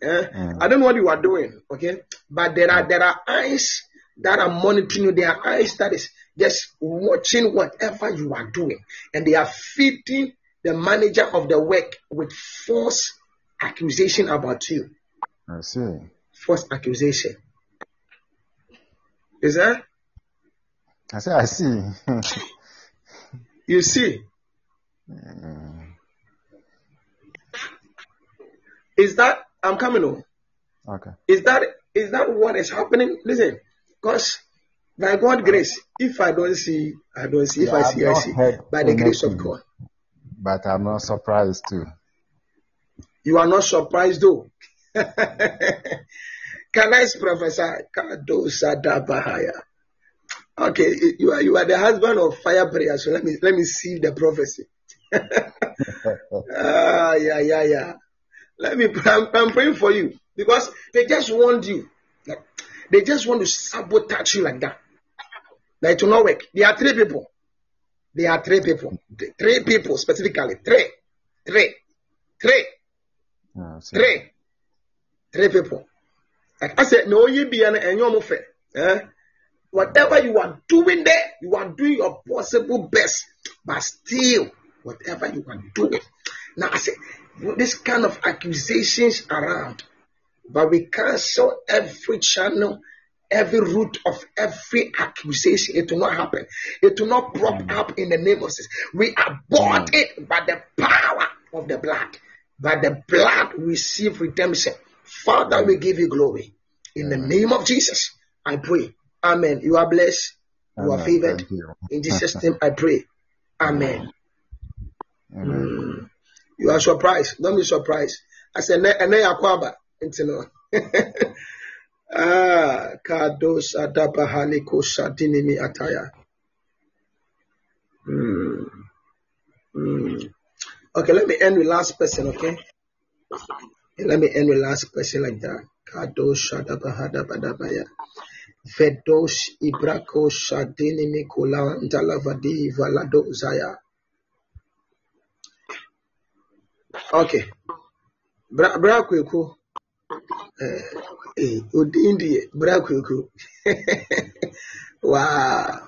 Eh? Mm. I don't know what you are doing, okay? But there are there are eyes that are monitoring you. There are eyes that is just watching whatever you are doing, and they are feeding the manager of the work with false accusation about you. I see. False accusation. Is that I say I see. you see? Mm. Is that I'm coming on? okay. Is that is that what is happening? Listen, because by God's grace, if I don't see, I don't see. If Yeah, I I've see, I see. By the grace of. God. But I'm not surprised too. You are not surprised though. Can I prophesy? Kado Sada Bahaya. Okay, you are you are the husband of fire prayer. So let me let me see the prophecy. Ah, yeah, yeah, yeah. Let me. I'm, I'm praying for you because they just want you. Like, They just want to sabotage you like that. That it will not work. There are three people. There are three people. Three people specifically. Three, three, three, I three, three people. I said, no, you be an you're fair. Eh? Whatever you are doing there, you are doing your possible best, but still, whatever you are doing. Now I say, this kind of accusations around, but we cancel every channel, every root of every accusation. It will not happen. It will not prop up in the name of Jesus. We abort it by the power of the blood. By the blood, we receive redemption. Father, we give you glory. In the name of Jesus, I pray. Amen. You are blessed. You are favored. In Jesus' name, I pray. Amen. Amen. You are surprised. Don't be surprised. I said, "Ne- ene yakwaba." Nti no. Ah, kados adabahaliko shadinimi ataya. Hmm. Hmm. Okay, let me end with last person, okay? Let me end with last person like that. Kados shadabahadabadabaya. Vedos ibrako shadinimi kula ntalavadi valado zaya. Okay. Bra bra. Eh, eh, odin deɛ, bra wow.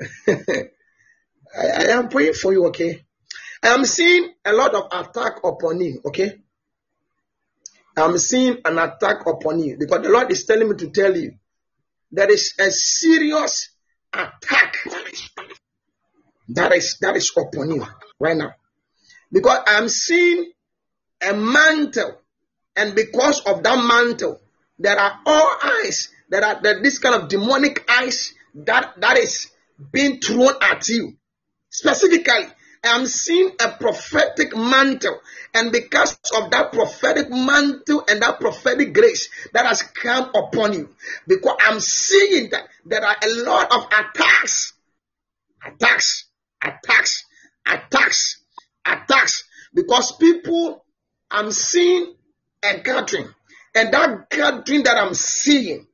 I, I am praying for you, okay? I am seeing a lot of attack upon you, okay? I'm seeing an attack upon you because the Lord is telling me to tell you there is a serious attack that is that is upon you right now. Because I'm seeing a mantle, and because of that mantle, there are all eyes, there are this kind of demonic eyes that that is being thrown at you. Specifically, I'm seeing a prophetic mantle, and because of that prophetic mantle and that prophetic grace that has come upon you, because I'm seeing that there are a lot of attacks attacks, attacks, attacks, attacks. Because people, I'm seeing a gathering, and that gathering that I'm seeing,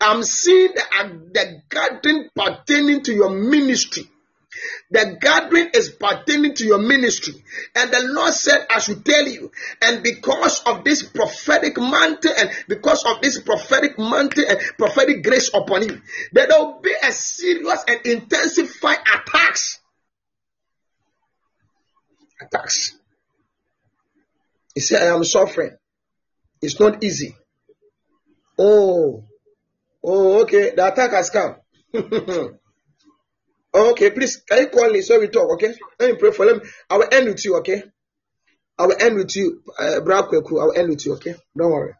I'm seeing the, the gathering pertaining to your ministry. The gathering is pertaining to your ministry. And the Lord said, I should tell you. And because of this prophetic mantle and because of this prophetic mantle and prophetic grace upon you, there will be a serious and intensified attacks. Attacks. He said, I am suffering. It's not easy. Oh, oh, okay. The attack has come. Okay, please, can you call me so we talk, okay? Let me pray for them. I will end with you, okay? I will end with you, uh, Bra I will end with you, okay? Don't worry.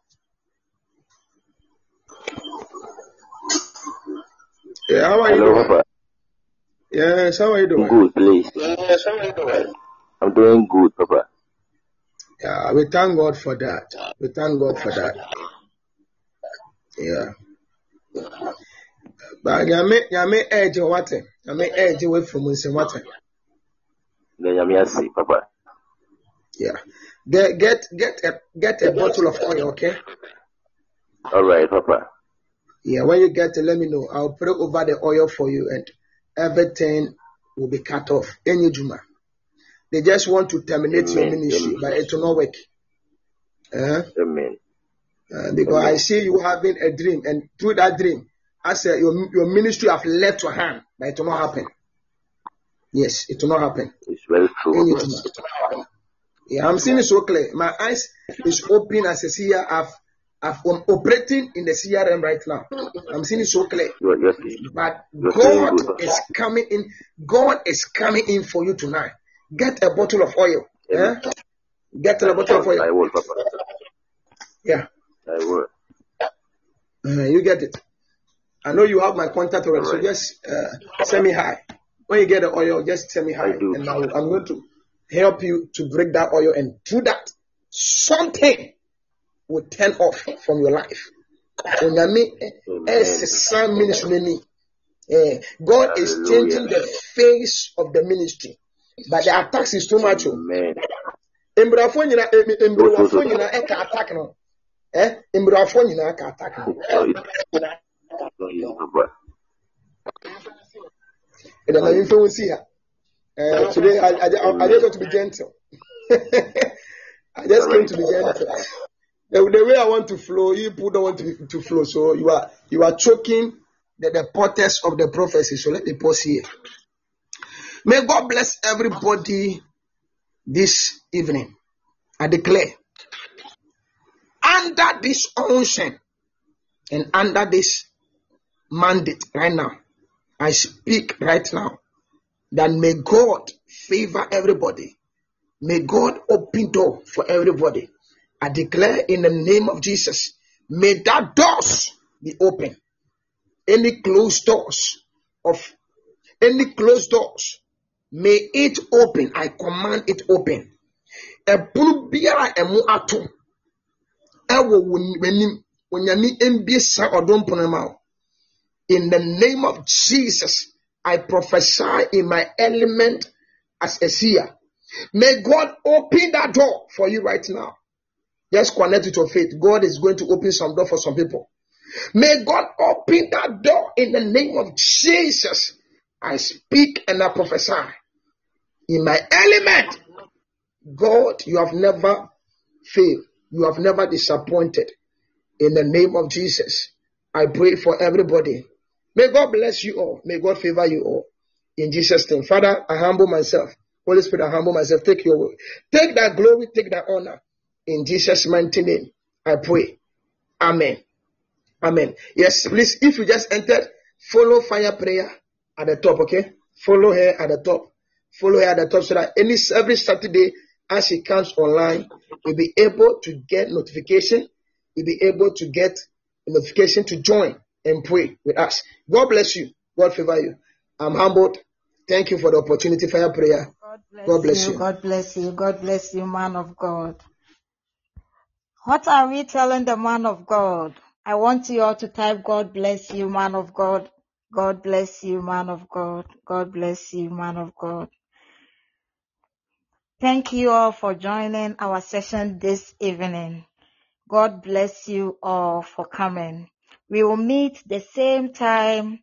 Yeah, how are you doing? Papa. Yes, how are you I'm doing? good, please. Yes, how are you doing? I'm doing good, Papa. Yeah, we thank God for that. We thank God for that. Yeah. But nyame nyame edge what? Nyame edge away from us what? Na nyame ase, Papa. Yeah. Get get get a get a bottle of oil, okay? All right, Papa. Yeah, when you get it, let me know. I'll pray over the oil for you and everything will be cut off. Any Juma. They just want to terminate your ministry, Amen. but it will not work. Uh, Amen. uh, because I see you having a dream, and through that dream, I said your, your ministry have left your hand, but it will not happen. Yes, it will not happen. It's very true, Any Papa. Juma. Yeah, I'm seeing it so clear. My eyes is open as a seer. I've, I've, I'm operating in the CRM right now. I'm seeing it so clear. But God is coming in. God is coming in for you tonight. Get a bottle of oil. Eh? Amen. Get a bottle of oil. I will, Papa. Yeah, I will. Uh, you get it. I know you have my contact already, All so just uh, send me hi. When you get the oil, just send me hi, and I will, I'm going to help you to break that oil, and through that, something will turn off from your life. Ɛsesa ministry. Eh, God is changing the face of the ministry, but the attacks is too much. oh. Mbrafo nyina, em- So, so, mbrewafo so. nyina ɛka attack no. Eh, mbrewafo nyina ɛka attack no. No, it's not easy, Papa. And then I will see her. Uh, today, I, I, I, just want to be gentle. I just came to be gentle. The, the way I want to flow, you people don't want to, to flow. So you are you are choking the, the porters of the prophecy. So let me pause here. May God bless everybody this evening. I declare under this unction and under this mandate right now, I speak right now that may God favor everybody. May God open door for everybody. I declare in the name of Jesus, may that doors be open. Any closed doors of any closed doors, may it open. I command it open. Ɛpono biara a ɛmo ato ɛwɔ wo w'anim, onyame mbie saa ɔdom pono ma wo. In the name of Jesus, I prophesy in my element as a seer. May God open that door for you right now. Just connect with your faith. God is going to open some door for some people. May God open that door in the name of Jesus. I speak and I prophesy in my element. God, you have never failed. You have never disappointed. In the name of Jesus, I pray for everybody. May God bless you all. May God favor you all. In Jesus' name. Father, I humble myself. Holy Spirit, I humble myself. Take your will. Take that glory, take that honor. In Jesus' mighty name, I pray. Amen. Amen. Yes, please, if you just entered, follow fire prayer at the top, okay? Follow her at the top. Follow her at the top so that any every Saturday as she comes online, you'll be able to get notification. You'll be able to get notification to join and pray with us. God bless you. God favor you. I'm humbled. Thank you for the opportunity for your prayer. God bless, God bless you. you. God bless you. God bless you, man of God. What are we telling the man of God? I want you all to type God bless you, man of God. God bless you, man of God. God bless you, man of God. Thank you all for joining our session this evening. God bless you all for coming. We will meet the same time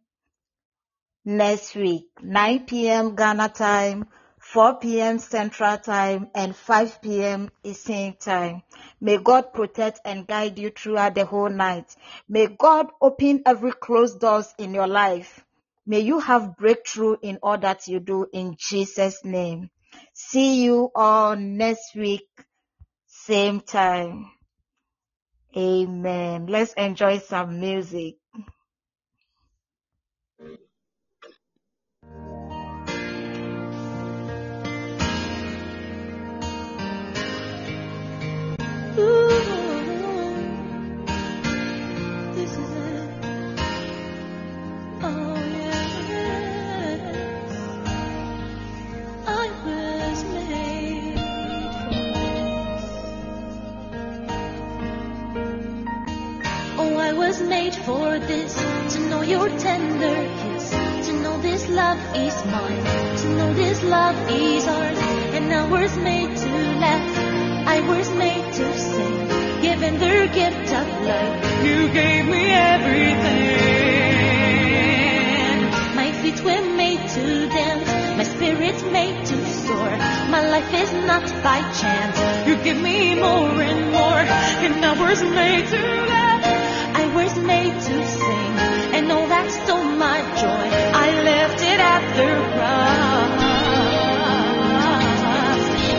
next week, 9 p.m. Ghana time, 4 p.m. Central Time and 5 p.m. Eastern Time. May God protect and guide you throughout the whole night. May God open every closed doors in your life. May you have breakthrough in all that you do in Jesus name. See you all next week, same time. Amen. Let's enjoy some music. Ooh. made for this. To know your tender kiss. To know this love is mine. To know this love is ours. And I was made to laugh. I was made to sing. Given the gift of life You gave me everything. My feet were made to dance. My spirit made to soar. My life is not by chance. You give me more and more. And I was made to laugh words made to sing. And oh, all that stole my joy. I left it at the cross.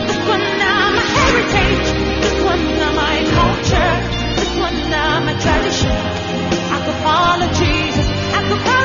This one now my heritage. This one now my culture. This one now my tradition. I could follow Jesus. I could follow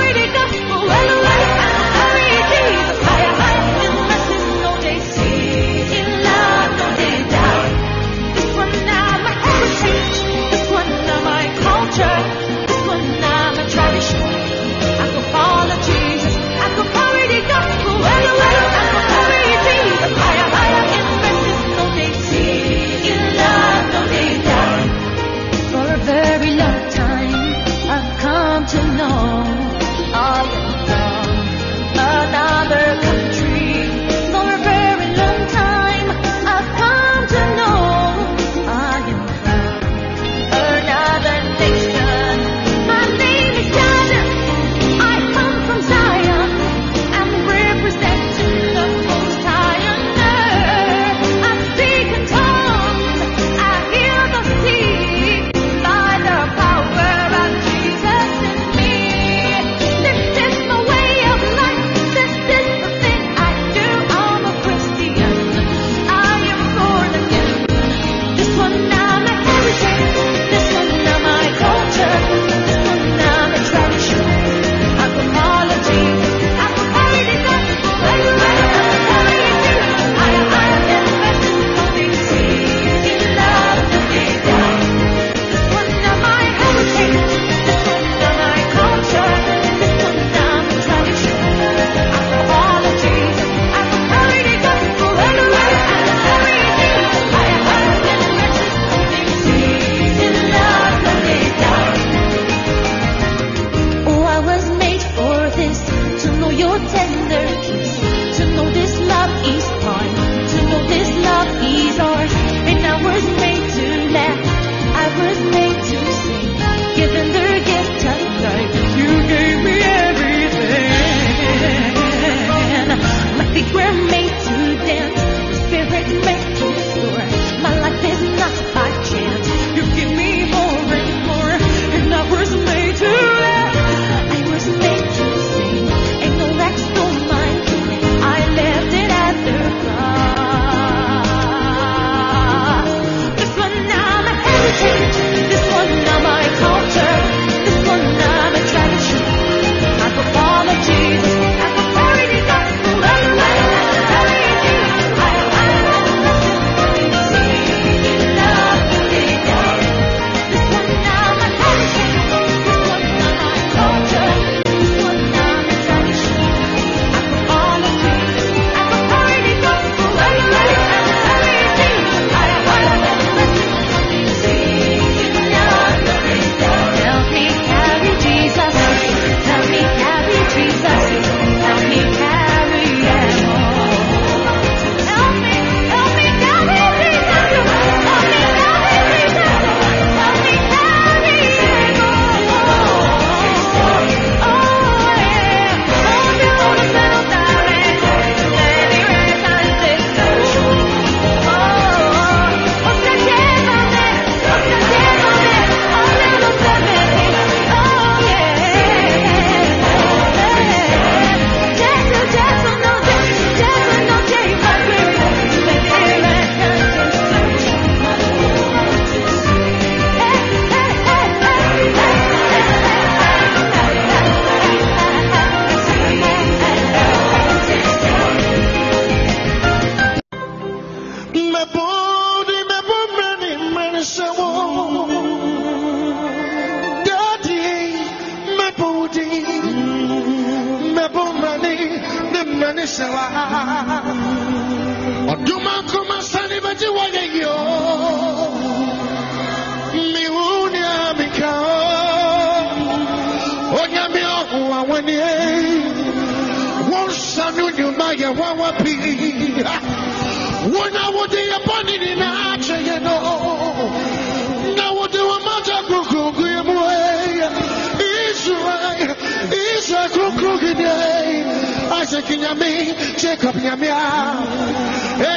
Isaac nyame, Jacob nyame.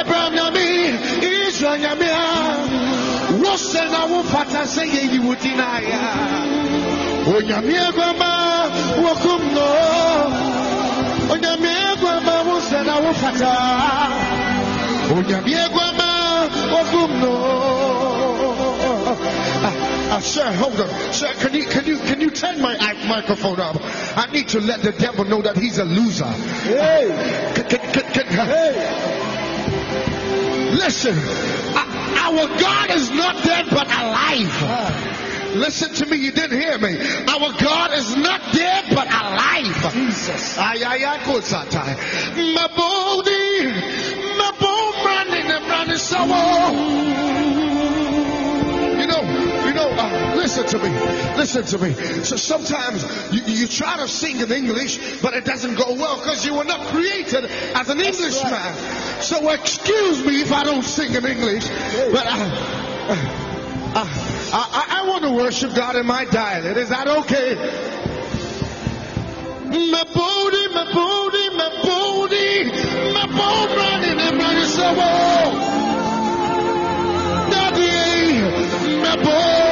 Abraham nyame, Israel nyame. Wose na wufata se ye yi wudinaya. Onyame agwama wakumno. Onyame agwama wose na wufata. Onyame agwama wakumno. Uh, sir, hold on. Sir, can you can you can you turn my microphone up? I need to let the devil know that he's a loser. Hey, can, listen. Our God is not dead but alive. Ah. Listen to me, you didn't hear me. Our God is not dead but alive. Jesus. Ay, ay, ay, kusatai. Mabodi, mabomrani, nemrani sawo. You listen to me. Listen to me. So sometimes you, you try to sing in English, but it doesn't go well because you were not created as an Englishman. So excuse me if I don't sing in English, but I, I, I, I want to worship God in my dialect. Is that okay? My body, my body, my body, my bone running and running so well. Daddy, my body,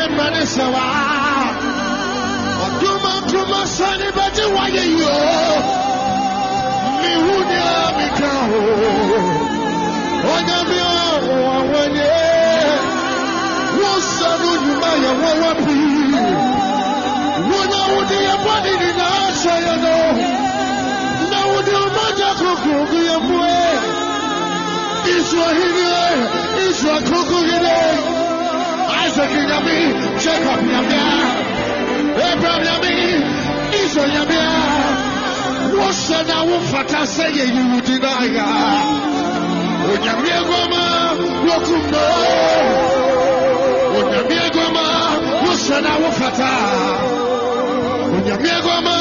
running and running so well. Duma, duma, sunny, but you why you Me who near me go. Onyame awenye. Wosanu nyuma ya wawapi. Wona wudi ya body ni na asha ya no. Na wudi umoja kukugu ya mwe. Israeli, Israel kukugide. Isaac nyami, Jacob nyami. Abraham nyami, Israel nyami. Wosɛ na wofata sɛ yɛ yiwudi na ya. Onyame aguama wokum no. Onyame aguama wosɛ na wofata. Onyame aguama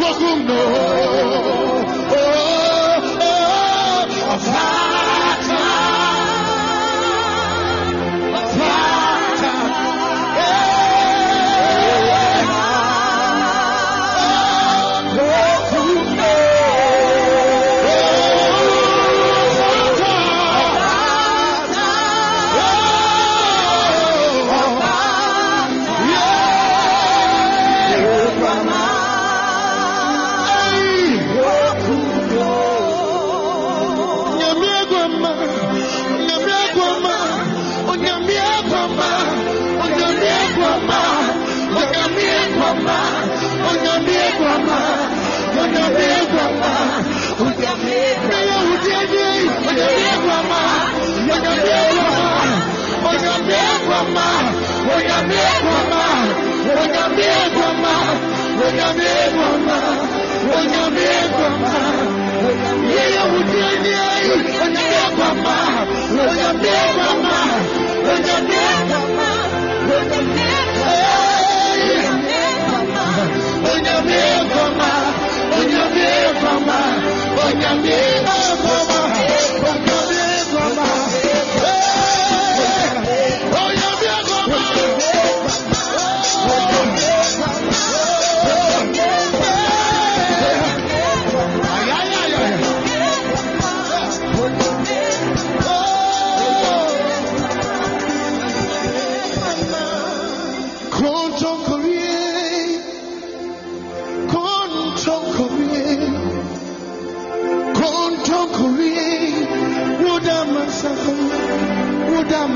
wokum no. Oh, 我想变光吗？我想变光吗？我想变光吗？我想变光吗？爷爷，我变变，我想变光吗？我想变光吗？我想变光。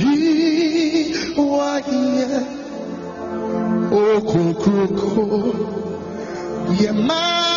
yi waya okukuko yema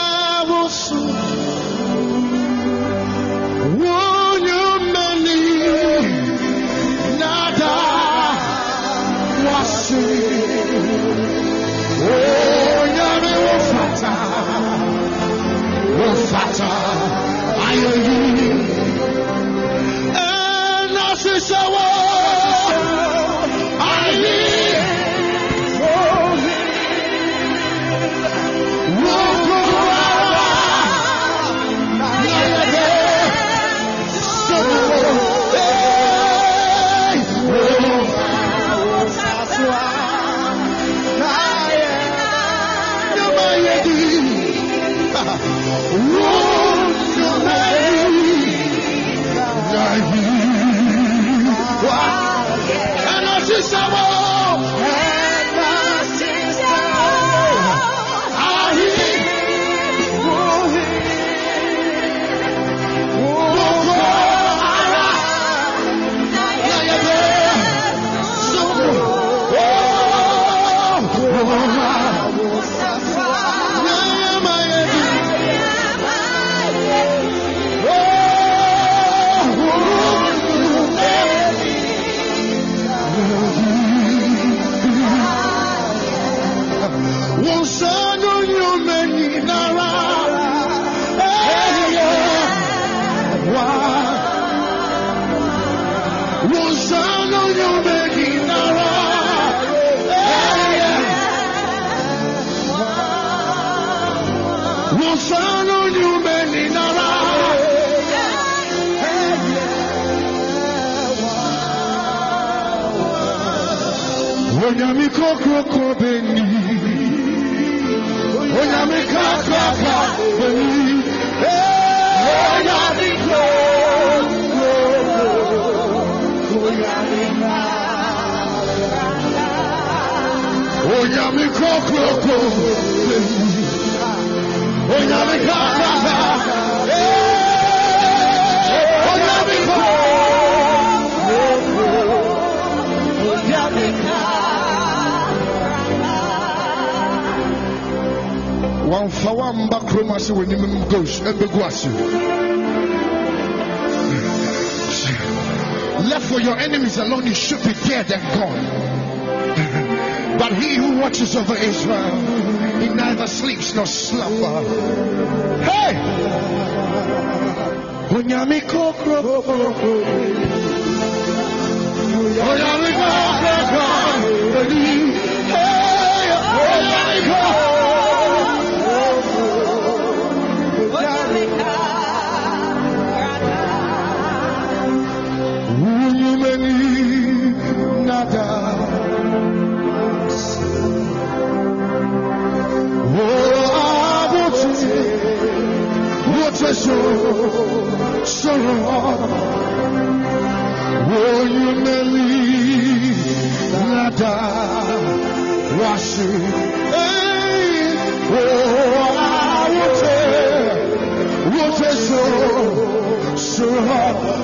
Onyame kɔkɔkɔ Onyame kakaka Onyame kɔkɔkɔ Onyame kakaka Wamfa wamba kurom ase wɔ nimu nom ghost ɛbɛgu ase. For your enemies alone you should be dead and gone but he who watches over israel he neither sleeps nor slumber. Hey soro. Unyumeni nada. Washi, hey, oh, abuti, wote so, soro. Oh,